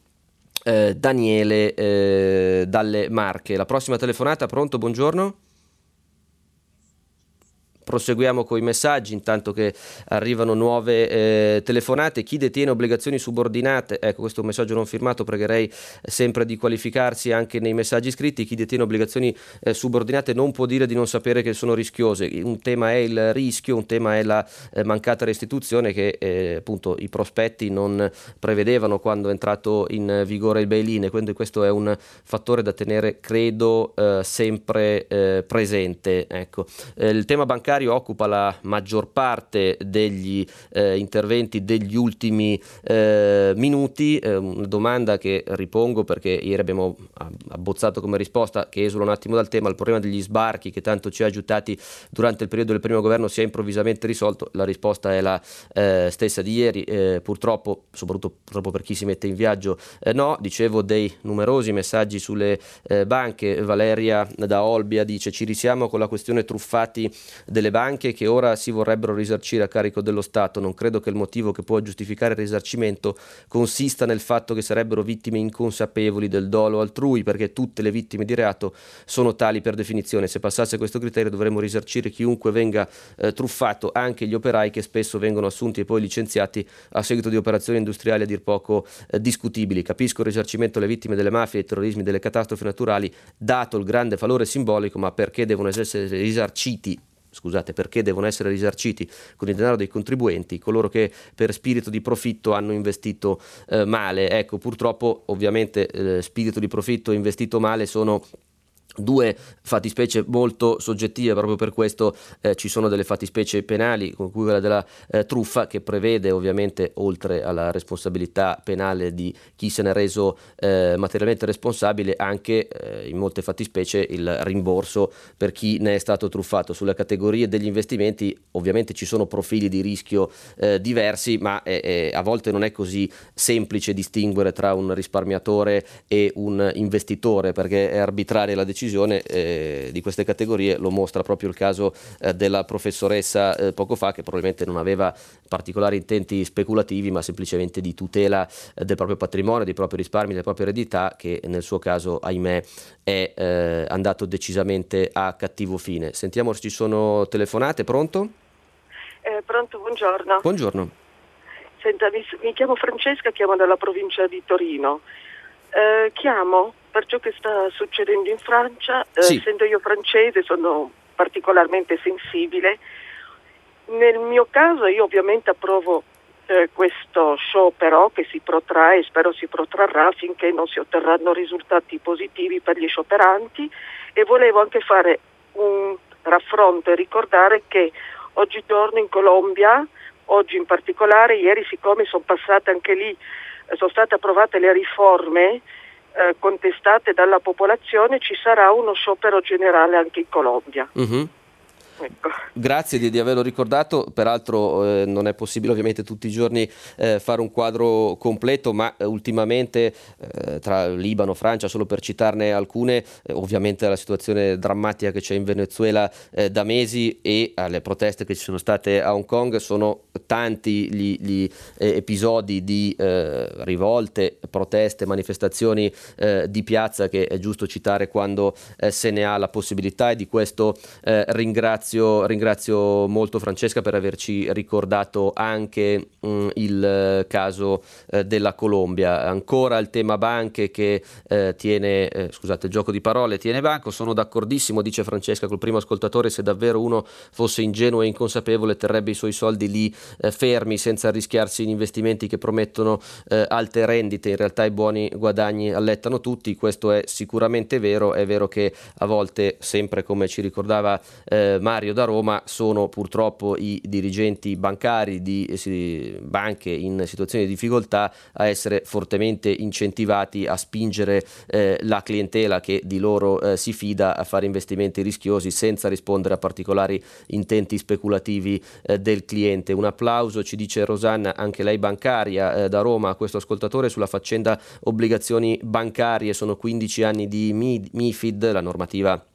B: eh, Daniele eh, dalle Marche. La prossima telefonata, pronto, buongiorno proseguiamo con i messaggi intanto che arrivano nuove eh, telefonate. Chi detiene obbligazioni subordinate, ecco questo è un messaggio non firmato, pregherei sempre di qualificarsi anche nei messaggi scritti. Chi detiene obbligazioni eh, subordinate non può dire di non sapere che sono rischiose. Un tema è il rischio, un tema è la eh, mancata restituzione che eh, appunto i prospetti non prevedevano quando è entrato in vigore il bail-in quindi questo è un fattore da tenere, credo, eh, sempre eh, presente. Ecco. il tema bancario bancario occupa la maggior parte degli eh, interventi degli ultimi eh, minuti, eh, una domanda che ripongo perché ieri abbiamo abbozzato come risposta, che esula un attimo dal tema, il problema degli sbarchi che tanto ci ha aiutati durante il periodo del primo governo si è improvvisamente risolto, la risposta è la eh, stessa di ieri, eh, purtroppo, soprattutto purtroppo per chi si mette in viaggio, eh, no, dicevo dei numerosi messaggi sulle banche, Valeria da Olbia dice ci risiamo con la questione truffati del banche che ora si vorrebbero risarcire a carico dello Stato. Non credo che il motivo che può giustificare il risarcimento consista nel fatto che sarebbero vittime inconsapevoli del dolo altrui, perché tutte le vittime di reato sono tali per definizione. Se passasse questo criterio dovremmo risarcire chiunque venga eh, truffato, anche gli operai che spesso vengono assunti e poi licenziati a seguito di operazioni industriali a dir poco eh, discutibili. Capisco il risarcimento alle vittime delle mafie, dei terrorismi, delle catastrofi naturali, dato il grande valore simbolico, ma perché devono essere risarciti scusate, perché devono essere risarciti con il denaro dei contribuenti coloro che per spirito di profitto hanno investito eh, male. Ecco, purtroppo ovviamente eh, spirito di profitto investito male sono Due fattispecie molto soggettive, proprio per questo eh, ci sono delle fattispecie penali, come quella della eh, truffa, che prevede ovviamente, oltre alla responsabilità penale di chi se ne è reso eh, materialmente responsabile, anche eh, in molte fattispecie il rimborso per chi ne è stato truffato. Sulle categorie degli investimenti ovviamente ci sono profili di rischio eh, diversi, ma eh, a volte non è così semplice distinguere tra un risparmiatore e un investitore, perché è arbitraria la decisione decisione eh, di queste categorie lo mostra proprio il caso eh, della professoressa eh, poco fa che probabilmente non aveva particolari intenti speculativi ma semplicemente di tutela eh, del proprio patrimonio, dei propri risparmi, delle proprie eredità che nel suo caso ahimè è eh, andato decisamente a cattivo fine. Sentiamo se ci sono telefonate, pronto?
F: Eh, pronto, buongiorno.
B: Buongiorno.
F: Senta, mi, mi, chiamo Francesca, chiamo dalla provincia di Torino. Eh, chiamo per ciò che sta succedendo in Francia, eh, sì. essendo io francese sono particolarmente sensibile. Nel mio caso io ovviamente approvo eh, questo sciopero che si protrae e spero si protrarrà finché non si otterranno risultati positivi per gli scioperanti e volevo anche fare un raffronto e ricordare che oggigiorno in Colombia, oggi in particolare, ieri siccome sono passate anche lì, sono state approvate le riforme eh, contestate dalla popolazione ci sarà uno sciopero generale anche in Colombia.
B: Uh-huh. Ecco. Grazie di, di, averlo ricordato, peraltro eh, non è possibile ovviamente tutti i giorni eh, fare un quadro completo, ma eh, ultimamente eh, tra Libano, Francia, solo per citarne alcune, eh, ovviamente la situazione drammatica che c'è in Venezuela eh, da mesi e alle proteste che ci sono state a Hong Kong, sono tanti gli, gli episodi di rivolte, proteste, manifestazioni di piazza che è giusto citare quando se ne ha la possibilità e di questo ringrazio ringrazio, ringrazio, molto Francesca per averci ricordato anche mh, mm, il caso eh, della Colombia. Ancora il tema banche che eh, tiene, eh, scusate il gioco di parole, tiene banco. Sono d'accordissimo, dice Francesca, col primo ascoltatore, se davvero uno fosse ingenuo e inconsapevole terrebbe i suoi soldi lì eh, fermi senza rischiarsi in investimenti che promettono eh, alte rendite. In realtà i buoni guadagni allettano tutti, questo è sicuramente vero. È vero che a volte, sempre come ci ricordava eh, Mario, Mario da Roma sono purtroppo i dirigenti bancari di eh, banche in situazioni di difficoltà a essere fortemente incentivati a spingere eh, la clientela che di loro eh, si fida a fare investimenti rischiosi senza rispondere a particolari intenti speculativi eh, del cliente. Un applauso, ci dice Rosanna, anche lei bancaria eh, da Roma, a questo ascoltatore sulla faccenda obbligazioni bancarie. Sono 15 anni di MIFID, la normativa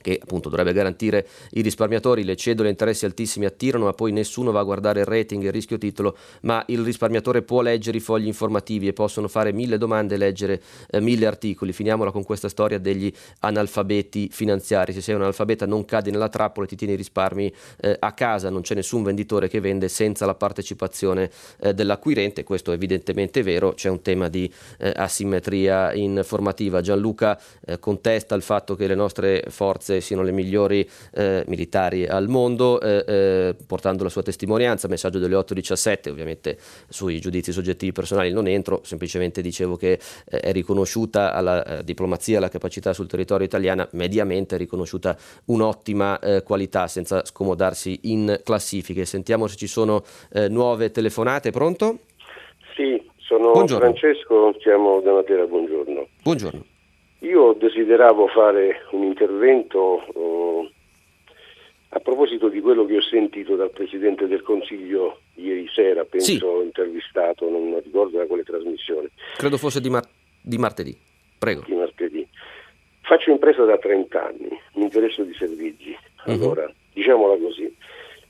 B: che appunto dovrebbe garantire i risparmiatori, le cedole interessi altissimi attirano, ma poi nessuno va a guardare il rating il rischio titolo, ma il risparmiatore può leggere i fogli informativi e possono fare mille domande e leggere eh, mille articoli. Finiamola con questa storia degli analfabeti finanziari. Se sei un analfabeta non cadi nella trappola e ti tieni i risparmi eh, a casa, non c'è nessun venditore che vende senza la partecipazione eh, dell'acquirente, questo è evidentemente vero, c'è un tema di eh, asimmetria informativa. Gianluca eh, contesta il fatto che le nostre forze forze siano le migliori eh, militari al mondo, eh, eh portando la sua testimonianza, messaggio delle 8.17, ovviamente sui giudizi soggettivi personali non entro, semplicemente dicevo che eh, è riconosciuta alla eh, diplomazia, alla capacità sul territorio italiano, mediamente è riconosciuta un'ottima qualità senza scomodarsi in classifiche. Sentiamo se ci sono nuove telefonate, pronto?
G: Sì, sono buongiorno. Francesco, chiamo da Matera, buongiorno.
B: Buongiorno.
G: Io desideravo fare un intervento uh, a proposito di quello che ho sentito dal Presidente del Consiglio ieri sera, penso sì. intervistato, non ricordo da quale trasmissione.
B: Credo fosse di, mar- di martedì. Prego.
G: Di martedì. Faccio impresa da 30 anni, mi interesso di servigi. Mhm. Allora, uh-huh. diciamola così,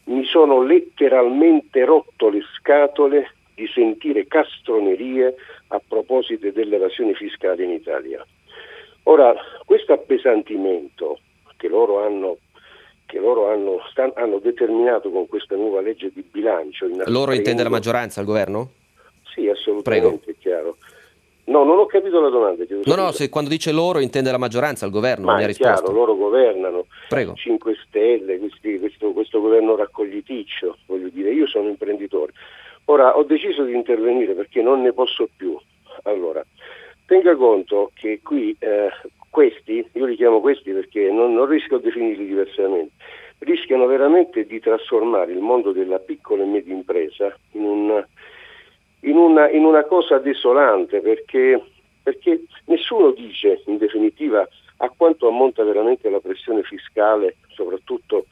G: mi sono letteralmente rotto le scatole di sentire castronerie a proposito dell'evasione fiscale in Italia. Ora, questo appesantimento che loro hanno che loro hanno, stan, hanno, determinato con questa nuova legge di bilancio.
B: Loro intende la maggioranza, il governo?
G: Sì, assolutamente, Prego. è chiaro. No, non ho capito la domanda.
B: No, no, se quando dice loro intende la maggioranza, il governo,
G: Ma
B: mi
G: ha risposto. chiaro, loro governano,
B: Prego.
G: 5 Stelle, questi, questo, questo governo raccogliticcio, voglio dire, io sono imprenditore. Ora, ho deciso di intervenire perché non ne posso più. Allora, Tenga conto che qui eh, questi, io li chiamo questi perché non, non rischio di definirli diversamente, rischiano veramente di trasformare il mondo della piccola e media impresa in, un, in, una, in una, cosa desolante perché, perché nessuno dice in definitiva a quanto ammonta veramente la pressione fiscale, soprattutto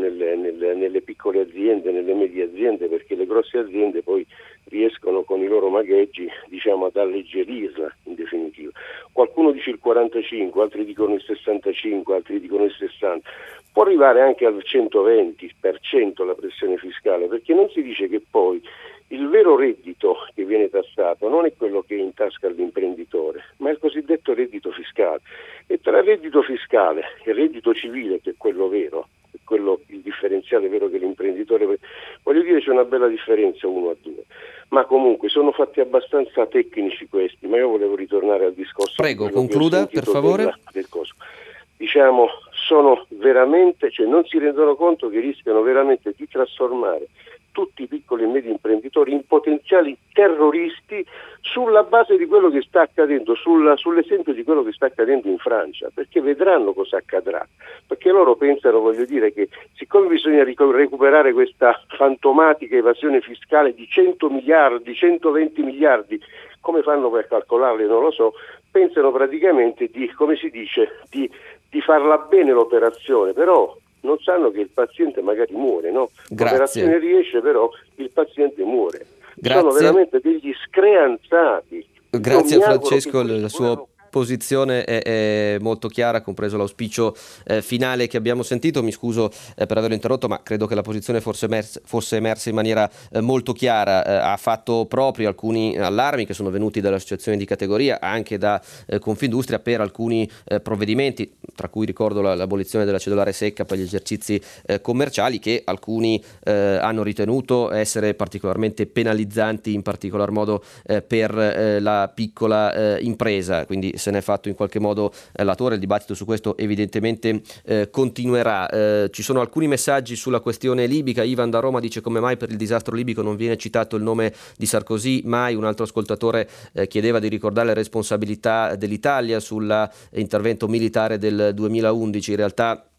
G: nelle, nelle, nelle, piccole aziende, nelle medie aziende, perché le grosse aziende poi riescono con i loro magheggi diciamo, ad alleggerirla in definitiva. Qualcuno dice il 45, altri dicono il 65, altri dicono il 60. Può arrivare anche al 120% la pressione fiscale, perché non si dice che poi il vero reddito che viene tassato non è quello che è in tasca all'imprenditore, ma è il cosiddetto reddito fiscale. E tra reddito fiscale e reddito civile, che è quello vero, quello, il differenziale vero che l'imprenditore... Voglio dire c'è una bella differenza uno a due, ma comunque sono fatti abbastanza tecnici questi, ma io volevo ritornare al discorso...
B: Prego, concluda per favore. Del,
G: del diciamo, sono veramente, cioè non si rendono conto che rischiano veramente di trasformare tutti i piccoli e medi imprenditori in potenziali terroristi sulla base di quello che sta accadendo, sulla, sull'esempio di quello che sta accadendo in Francia, perché vedranno cosa accadrà, perché loro pensano, voglio dire, che siccome bisogna recuperare questa fantomatica evasione fiscale di 100 miliardi, 120 miliardi, come fanno per calcolarli non lo so, pensano praticamente di, come si dice, di, di farla bene l'operazione, però non sanno che il paziente magari muore, no? L'operazione riesce, però il paziente muore. Grazie. Sono veramente degli screanzati.
B: Grazie a Francesco, il suo posizione è, è molto chiara, compreso l'auspicio eh, finale che abbiamo sentito. Mi scuso eh, per averlo interrotto, ma credo che la posizione fosse emersa, fosse emersa in maniera eh, molto chiara. Eh, ha fatto proprio alcuni allarmi che sono venuti dalle associazioni di categoria, anche da eh, Confindustria, per alcuni eh, provvedimenti, tra cui ricordo la, l'abolizione della cedolare secca per gli esercizi commerciali, che alcuni hanno ritenuto essere particolarmente penalizzanti, in particolar modo per la piccola impresa. Quindi se ne è fatto in qualche modo eh, latore, il dibattito su questo evidentemente eh, continuerà. Eh, ci sono alcuni messaggi sulla questione libica, Ivan da Roma dice come mai per il disastro libico non viene citato il nome di Sarkozy, mai un altro ascoltatore eh, chiedeva di ricordare le responsabilità dell'Italia sull'intervento militare del 2011, in realtà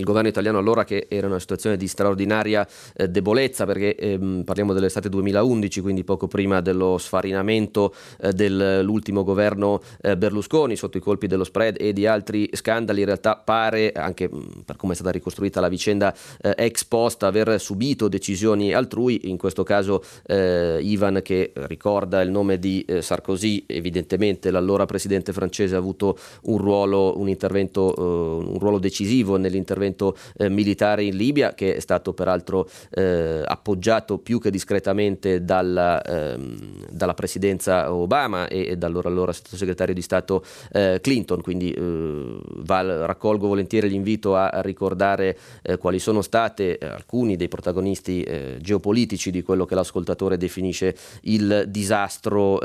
B: il governo italiano allora che era in una situazione di straordinaria eh, debolezza perché ehm, parliamo dell'estate 2011 quindi poco prima dello sfarinamento eh, dell'ultimo governo eh, Berlusconi sotto i colpi dello spread e di altri scandali in realtà pare anche mh, mm, per come è stata ricostruita la vicenda eh, ex post aver subito decisioni altrui. In questo caso eh, Ivan che ricorda il nome di eh, Sarkozy evidentemente l'allora presidente francese ha avuto un ruolo un intervento un ruolo decisivo nell'intervento intervento eh, militare in Libia, che è stato peraltro eh, appoggiato più che discretamente dalla, ehm, dalla presidenza Obama e, e dall'allora sottosegretario di Stato eh, Clinton. Quindi eh, va, raccolgo volentieri l'invito a, a ricordare eh, quali sono state eh, alcuni dei protagonisti geopolitici di quello che l'ascoltatore definisce il disastro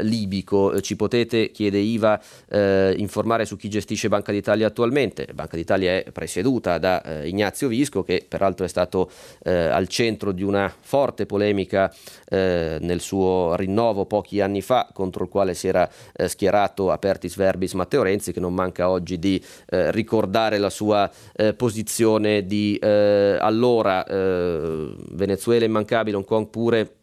B: libico. Ci potete, chiede Iva, informare su chi gestisce Banca d'Italia attualmente? Banca d'Italia è presieduta voluta da eh, Ignazio Visco, che peraltro è stato eh, al centro di una forte polemica eh, nel suo rinnovo pochi anni fa, contro il quale si era eh, schierato apertis verbis Matteo Renzi, che non manca oggi di eh, ricordare la sua eh, posizione di allora. Venezuela immancabile, Hong Kong pure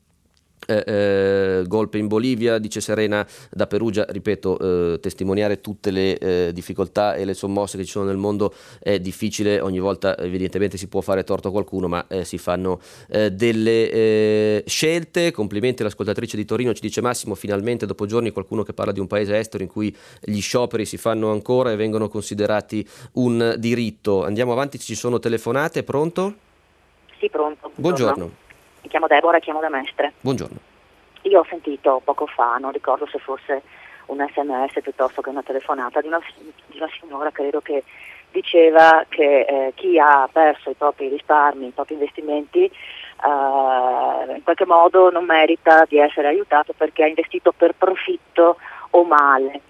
B: eh, eh, golpe in Bolivia, dice Serena da Perugia, ripeto, eh, testimoniare tutte le eh, difficoltà e le sommosse che ci sono nel mondo è difficile, ogni volta evidentemente si può fare torto a qualcuno, ma eh, si fanno eh, delle scelte. Complimenti all'ascoltatrice di Torino, ci dice Massimo, finalmente dopo giorni qualcuno che parla di un paese estero in cui gli scioperi si fanno ancora e vengono considerati un diritto. Andiamo avanti, ci sono telefonate, pronto?
H: Sì, pronto.
B: Buongiorno. Buongiorno.
H: Mi chiamo Deborah, chiamo da Mestre.
B: Buongiorno.
H: Io ho sentito poco fa, non ricordo se fosse un sms piuttosto che una telefonata di una, di una signora, credo che diceva che eh, chi ha perso i propri risparmi, i propri investimenti, eh, in qualche modo non merita di essere aiutato perché ha investito per profitto o male.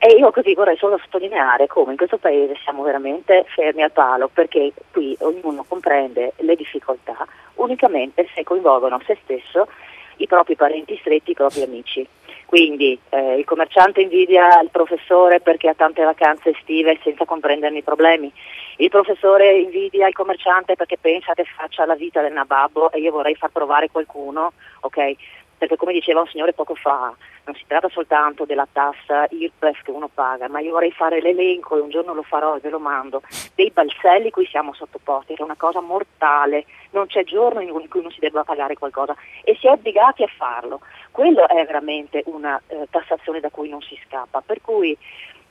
H: E io così vorrei solo sottolineare come in questo paese siamo veramente fermi al palo perché qui ognuno comprende le difficoltà unicamente se coinvolgono se stesso, i propri parenti stretti, i propri amici. Quindi eh, il commerciante invidia il professore perché ha tante vacanze estive senza comprenderne i problemi. Il professore invidia il commerciante perché pensa che faccia la vita del nababbo e io vorrei far provare qualcuno, ok? Perché come diceva un signore poco fa, non si tratta soltanto della tassa IRPEF che uno paga, ma io vorrei fare l'elenco e un giorno lo farò e ve lo mando, dei balzelli cui siamo sottoposti, che è una cosa mortale, non c'è giorno in cui non si debba pagare qualcosa e si è obbligati a farlo. Quello è veramente una eh, tassazione da cui non si scappa, per cui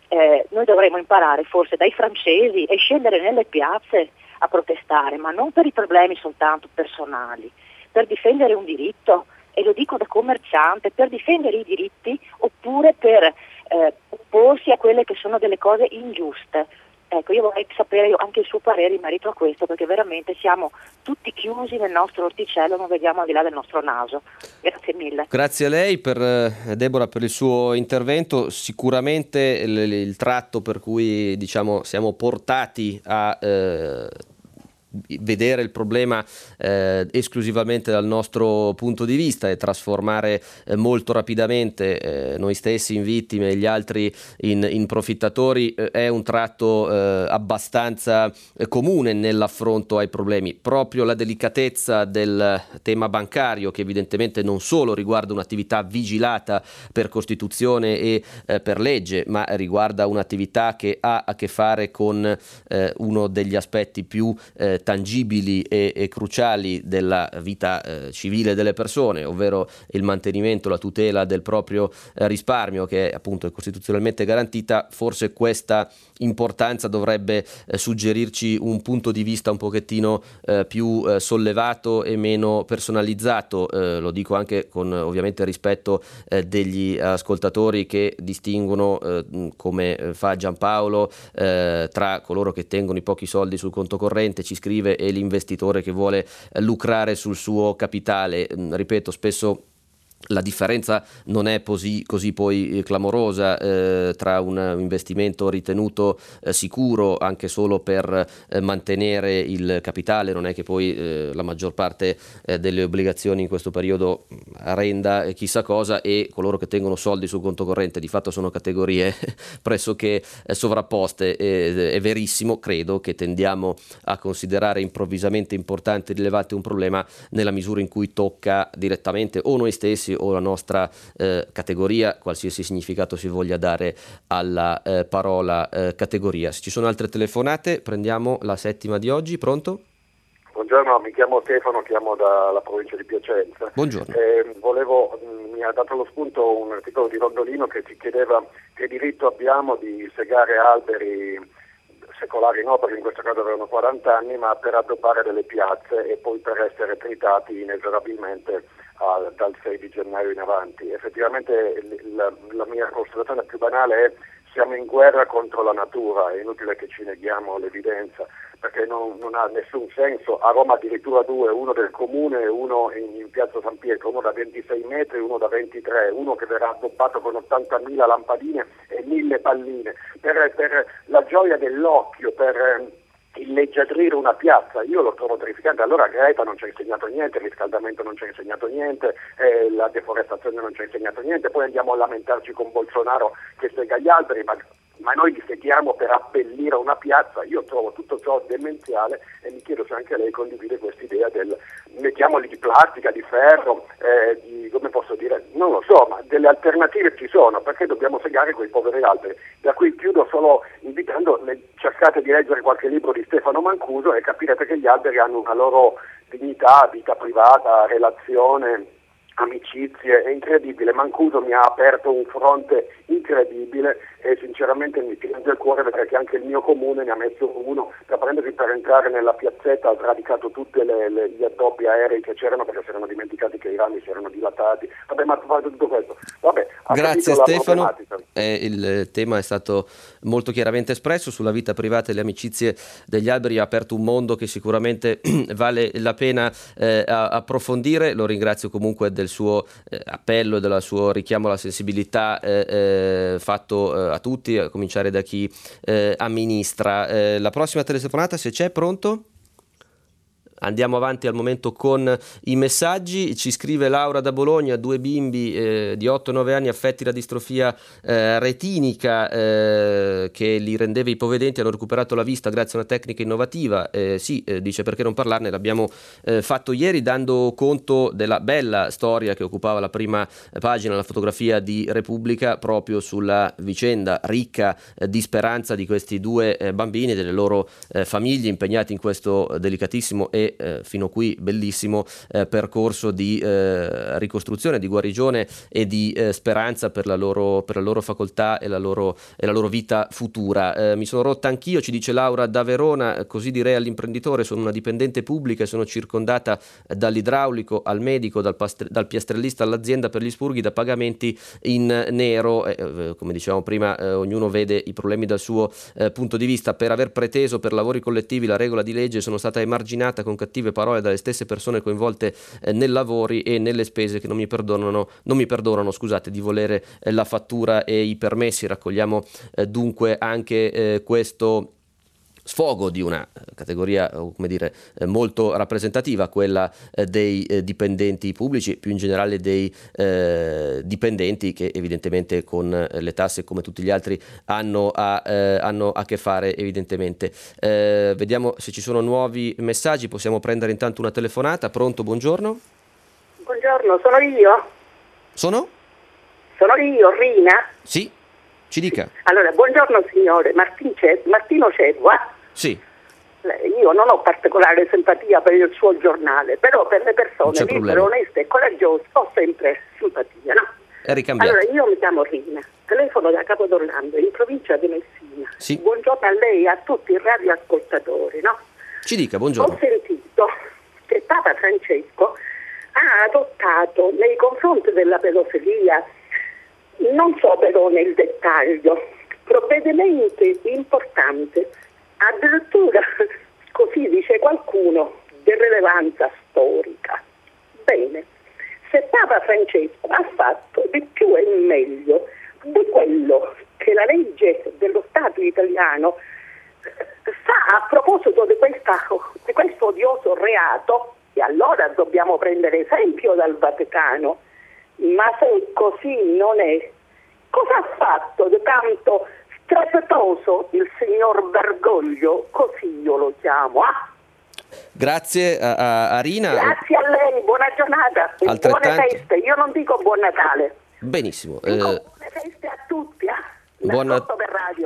H: eh, noi dovremmo imparare forse dai francesi e scendere nelle piazze a protestare, ma non per i problemi soltanto personali, per difendere un diritto e lo dico da commerciante, per difendere i diritti oppure per eh, opporsi a quelle che sono delle cose ingiuste. Ecco, io vorrei sapere anche il suo parere in merito a questo, perché veramente siamo tutti chiusi nel nostro orticello, non vediamo al di là del nostro naso. Grazie mille.
B: Grazie a lei, per, eh, Deborah, per il suo intervento. Sicuramente il, il tratto per cui diciamo, siamo portati a... Eh, vedere il problema eh, esclusivamente dal nostro punto di vista e trasformare eh, molto rapidamente eh, noi stessi in vittime e gli altri in, in profittatori eh, è un tratto eh, abbastanza eh, comune nell'affronto ai problemi. Proprio la delicatezza del tema bancario che evidentemente non solo riguarda un'attività vigilata per Costituzione e per legge, ma riguarda un'attività che ha a che fare con uno degli aspetti più eh, tangibili e, e, cruciali della vita eh, civile delle persone, ovvero il mantenimento, la tutela del proprio eh, risparmio che appunto è costituzionalmente garantita, forse questa importanza dovrebbe eh, suggerirci un punto di vista un pochettino eh, più eh, sollevato e meno personalizzato, lo dico anche con ovviamente rispetto degli ascoltatori che distinguono come fa Giampaolo tra coloro che tengono i pochi soldi sul conto corrente, ci scrive, e l'investitore che vuole lucrare sul suo capitale. Mm, ripeto, spesso la differenza non è così, così poi eh, clamorosa eh, tra un investimento ritenuto eh, sicuro anche solo per eh, mantenere il capitale, non è che poi eh, la maggior parte eh, delle obbligazioni in questo periodo mm, renda chissà cosa e coloro che tengono soldi sul conto corrente di fatto sono categorie pressoché sovrapposte. è verissimo, credo che tendiamo a considerare improvvisamente importante e rilevante un problema nella misura in cui tocca direttamente o noi stessi o la nostra eh, categoria, qualsiasi significato si voglia dare alla eh, parola eh, categoria. Se ci sono altre telefonate, prendiamo la settima di oggi. Pronto?
I: Buongiorno, mi chiamo Stefano, chiamo dalla provincia di Piacenza.
B: Buongiorno.
I: Eh, volevo, mm, mi ha dato lo spunto un articolo di Rondolino che ci chiedeva che diritto abbiamo di segare alberi secolari no, perché in questo caso avevano 40 anni, ma per addobbare delle piazze e poi per essere tritati inesorabilmente uh, dal 6 di gennaio in avanti. Effettivamente la, la mia constatazione più banale è siamo in guerra contro la natura, è inutile che ci neghiamo l'evidenza, perché non, non, ha nessun senso. A Roma addirittura due, uno del comune e uno in, in, piazza San Pietro, uno da 26 metri e uno da 23, uno che verrà addobbato con 80.000 lampadine e 1.000 palline, per, per la gioia dell'occhio, per illeggiadrire una piazza, io lo trovo terrificante, allora Greta non ci ha insegnato niente, il riscaldamento non ci ha insegnato niente, eh, la deforestazione non ci ha insegnato niente, poi andiamo a lamentarci con Bolsonaro che sega gli alberi, ma ma noi li seguiamo per abbellire una piazza, io trovo tutto ciò demenziale e mi chiedo se anche lei condivide questa idea del mettiamoli di plastica, di ferro, eh, di, come posso dire, non lo so, ma delle alternative ci sono, perché dobbiamo segare quei poveri alberi. Da qui chiudo solo invitando, cercate di leggere qualche libro di Stefano Mancuso e capirete che gli alberi hanno una loro dignità, vita privata, relazione amicizie, è incredibile. Mancuso mi ha aperto un fronte incredibile e sinceramente mi piange il cuore perché anche il mio comune ne ha messo uno da prendersi per entrare nella piazzetta, ha sradicato tutti gli addobbi aerei che c'erano perché si erano dimenticati che i rami si erano dilatati. Vabbè, ma tutto questo. Vabbè,
B: Grazie Stefano. Eh, il tema è stato molto chiaramente espresso sulla vita privata e le amicizie degli alberi, ha aperto un mondo che sicuramente vale la pena eh, approfondire. Lo ringrazio comunque del suo eh, appello e del suo richiamo alla sensibilità eh, eh, fatto eh, a tutti, a cominciare da chi amministra. la prossima telefonata, se c'è, pronto? Andiamo avanti al momento con i messaggi. Ci scrive Laura da Bologna, due bimbi eh, di 8-9 anni affetti da distrofia eh, retinica eh, che li rendeva ipovedenti, hanno recuperato la vista grazie a una tecnica innovativa. Eh, sì, eh, dice perché non parlarne, l'abbiamo eh, fatto ieri dando conto della bella storia che occupava la prima pagina, la fotografia di Repubblica, proprio sulla vicenda ricca di speranza di questi due bambini e delle loro famiglie impegnati in questo delicatissimo e eh, fino qui bellissimo eh, percorso di eh, ricostruzione, di guarigione e di eh, speranza per la, loro, per la, loro, facoltà e la loro, e la loro vita futura. Eh, mi sono rotta anch'io, ci dice Laura da Verona, così direi all'imprenditore, sono una dipendente pubblica e sono circondata dall'idraulico al medico, dal, pastre, dal piastrellista all'azienda per gli spurghi da pagamenti in nero. Eh, come dicevamo prima, ognuno vede i problemi dal suo punto di vista. Per aver preteso per lavori collettivi la regola di legge sono stata emarginata con cattive parole dalle stesse persone coinvolte eh, nei lavori e nelle spese che non mi perdonano, non mi perdonano scusate, di volere eh, la fattura e i permessi. Raccogliamo eh, dunque anche eh, questo sfogo di una categoria come dire, molto rappresentativa, quella dei dipendenti pubblici, più in generale dei eh, dipendenti che evidentemente con le tasse come tutti gli altri hanno a, eh, hanno a che fare evidentemente. Eh, vediamo se ci sono nuovi messaggi, possiamo prendere intanto una telefonata. Pronto, buongiorno.
J: Buongiorno, sono io.
B: Sono?
J: Sono io, Rina.
B: Sì, ci dica.
J: Allora, buongiorno signore, Martino Cedua.
B: Sì.
J: Io non ho particolare simpatia per il suo giornale, però per le persone libere, oneste e coraggiose ho sempre simpatia, no? Allora, io mi chiamo Rina, telefono da Capodorlando, in provincia di Messina.
B: Sì.
J: Buongiorno a lei e a tutti i radioascoltatori, no?
B: Ci dica, buongiorno.
J: Ho sentito che Papa Francesco ha adottato nei confronti della pedofilia, non so però nel dettaglio, provvedimenti importanti, addirittura così dice qualcuno, di rilevanza storica. Bene, se Papa Francesco ha fatto di più e meglio di quello che la legge dello Stato italiano fa a proposito di, questa, di questo odioso reato, e allora dobbiamo prendere esempio dal Vaticano. Ma se così non è, cosa ha fatto di tanto strepitoso il signor Bergoglio? Così io lo chiamo. Ah?
B: Grazie a, a, Rina.
J: Grazie a lei, buona giornata, buone feste. Io non dico buon Natale.
B: Benissimo.
J: Dico eh... buone feste a tutti.
B: Buona...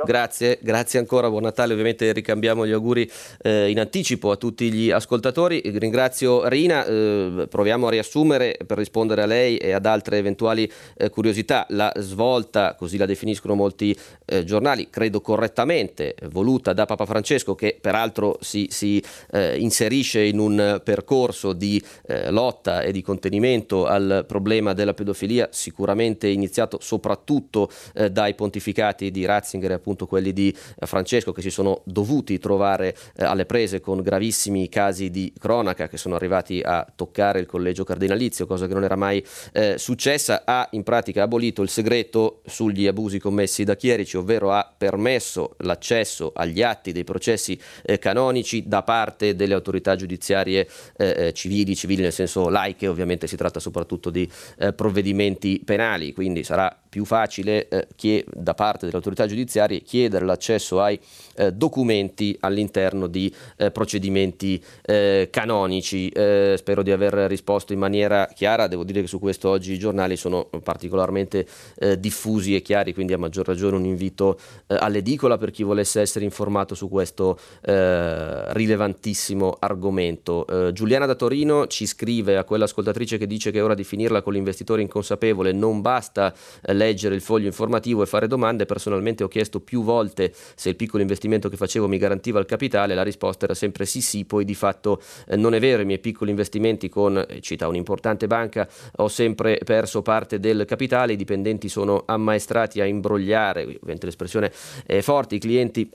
B: Grazie, grazie ancora, buon Natale, ovviamente ricambiamo gli auguri eh, in anticipo a tutti gli ascoltatori, ringrazio Rina, eh, proviamo a riassumere per rispondere a lei e ad altre eventuali eh, curiosità, la svolta, così la definiscono molti eh, giornali, credo correttamente, voluta da Papa Francesco che peraltro si, si eh, inserisce in un percorso di eh, lotta e di contenimento al problema della pedofilia, sicuramente iniziato soprattutto dai pontificati comunicati di Ratzinger appunto quelli di eh, Francesco che si sono dovuti trovare eh, alle prese con gravissimi casi di cronaca che sono arrivati a toccare il collegio cardinalizio, cosa che non era mai eh, successa, ha in pratica abolito il segreto sugli abusi commessi da chierici, ovvero ha permesso l'accesso agli atti dei processi eh, canonici da parte delle autorità giudiziarie eh, eh civili, civili nel senso laiche, ovviamente si tratta soprattutto di provvedimenti penali, quindi sarà più facile che da parte delle autorità giudiziarie chiedere l'accesso ai eh, documenti all'interno di eh, procedimenti eh, canonici. Eh, spero di aver risposto in maniera chiara, devo dire che su questo oggi i giornali sono particolarmente eh, diffusi e chiari, quindi a maggior ragione un invito eh, all'edicola per chi volesse essere informato su questo rilevantissimo argomento. Giuliana da Torino ci scrive a quell'ascoltatrice che dice che è ora di finirla con l'investitore inconsapevole, non basta leggere il foglio informativo e fare domande, personalmente ho chiesto più volte se il piccolo investimento che facevo mi garantiva il capitale, la risposta era sempre sì sì, poi di fatto eh, non è vero, i miei piccoli investimenti con, eh, cita un'importante banca, ho sempre perso parte del capitale, i dipendenti sono ammaestrati a imbrogliare, ovviamente l'espressione è forte, i clienti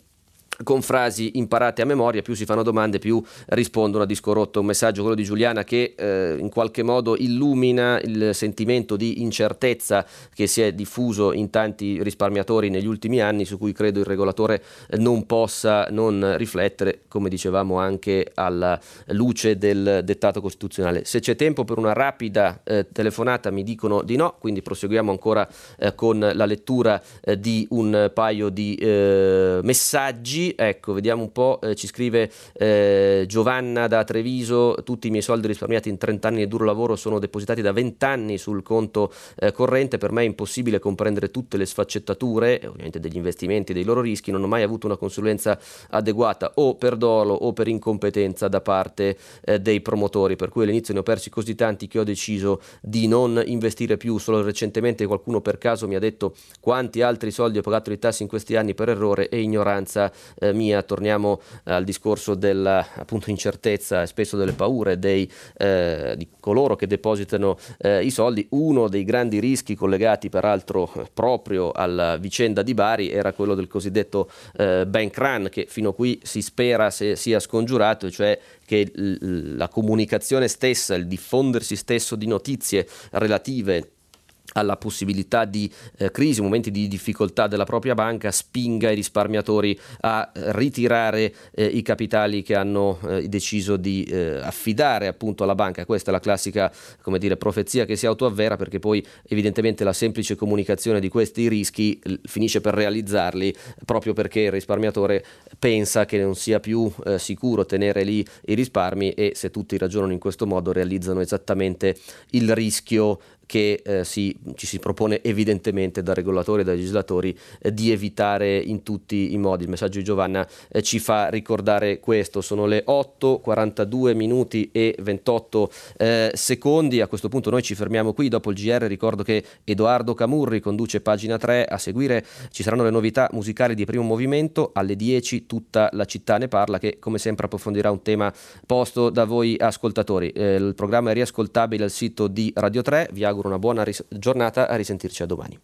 B: con frasi imparate a memoria, più si fanno domande, più rispondono a disco rotto. Un messaggio, quello di Giuliana, che eh, in qualche modo illumina il sentimento di incertezza che si è diffuso in tanti risparmiatori negli ultimi anni, su cui credo il regolatore non possa non riflettere, come dicevamo anche alla luce del dettato costituzionale. Se c'è tempo per una rapida eh, telefonata mi dicono di no, quindi proseguiamo ancora eh, con la lettura eh, di un paio di eh, ecco, vediamo un po', eh, ci scrive eh, Giovanna da Treviso, tutti i miei soldi risparmiati in 30 anni di duro lavoro sono depositati da 20 anni sul conto eh, corrente, per me è impossibile comprendere tutte le sfaccettature, ovviamente degli investimenti dei loro rischi, non ho mai avuto una consulenza adeguata o per dolo o per incompetenza da parte eh, dei promotori, per cui all'inizio ne ho persi così tanti che ho deciso di non investire più, solo recentemente qualcuno per caso mi ha detto quanti altri soldi ho pagato di tasse in questi anni per errore e ignoranza eh, mia, torniamo eh, al discorso dell'incertezza e spesso delle paure dei, eh, di coloro che depositano eh, i soldi. Uno dei grandi rischi collegati peraltro proprio alla vicenda di Bari era quello del cosiddetto eh, bank run che fino a qui si spera sia scongiurato, cioè che l- la comunicazione stessa, il diffondersi stesso di notizie relative alla possibilità di eh, crisi, momenti di difficoltà della propria banca, spinga i risparmiatori a ritirare eh, i capitali che hanno eh, deciso di eh, affidare appunto alla banca. Questa è la classica come dire, profezia che si autoavvera perché poi evidentemente la semplice comunicazione di questi rischi finisce per realizzarli proprio perché il risparmiatore pensa che non sia più eh, sicuro tenere lì i risparmi e se tutti ragionano in questo modo realizzano esattamente il rischio che eh, si, ci si propone evidentemente da regolatori e da legislatori eh, di evitare in tutti i modi. Il messaggio di Giovanna eh, ci fa ricordare questo. Sono le 8, 42 minuti e 28 eh, secondi. A questo punto noi ci fermiamo qui. Dopo il GR ricordo che Edoardo Camurri conduce pagina 3. A seguire ci saranno le novità musicali di primo movimento. Alle 10 tutta la città ne parla che come sempre approfondirà un tema posto da voi ascoltatori. Eh, il programma è riascoltabile al sito di Radio 3. Vi auguro auguro una buona ris- giornata, a risentirci a domani.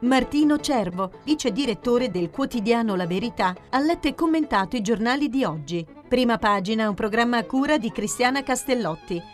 A: Martino Cervo, vice direttore del quotidiano La Verità, ha letto e commentato i giornali di oggi. Prima pagina, un programma a cura di Cristiana Castellotti.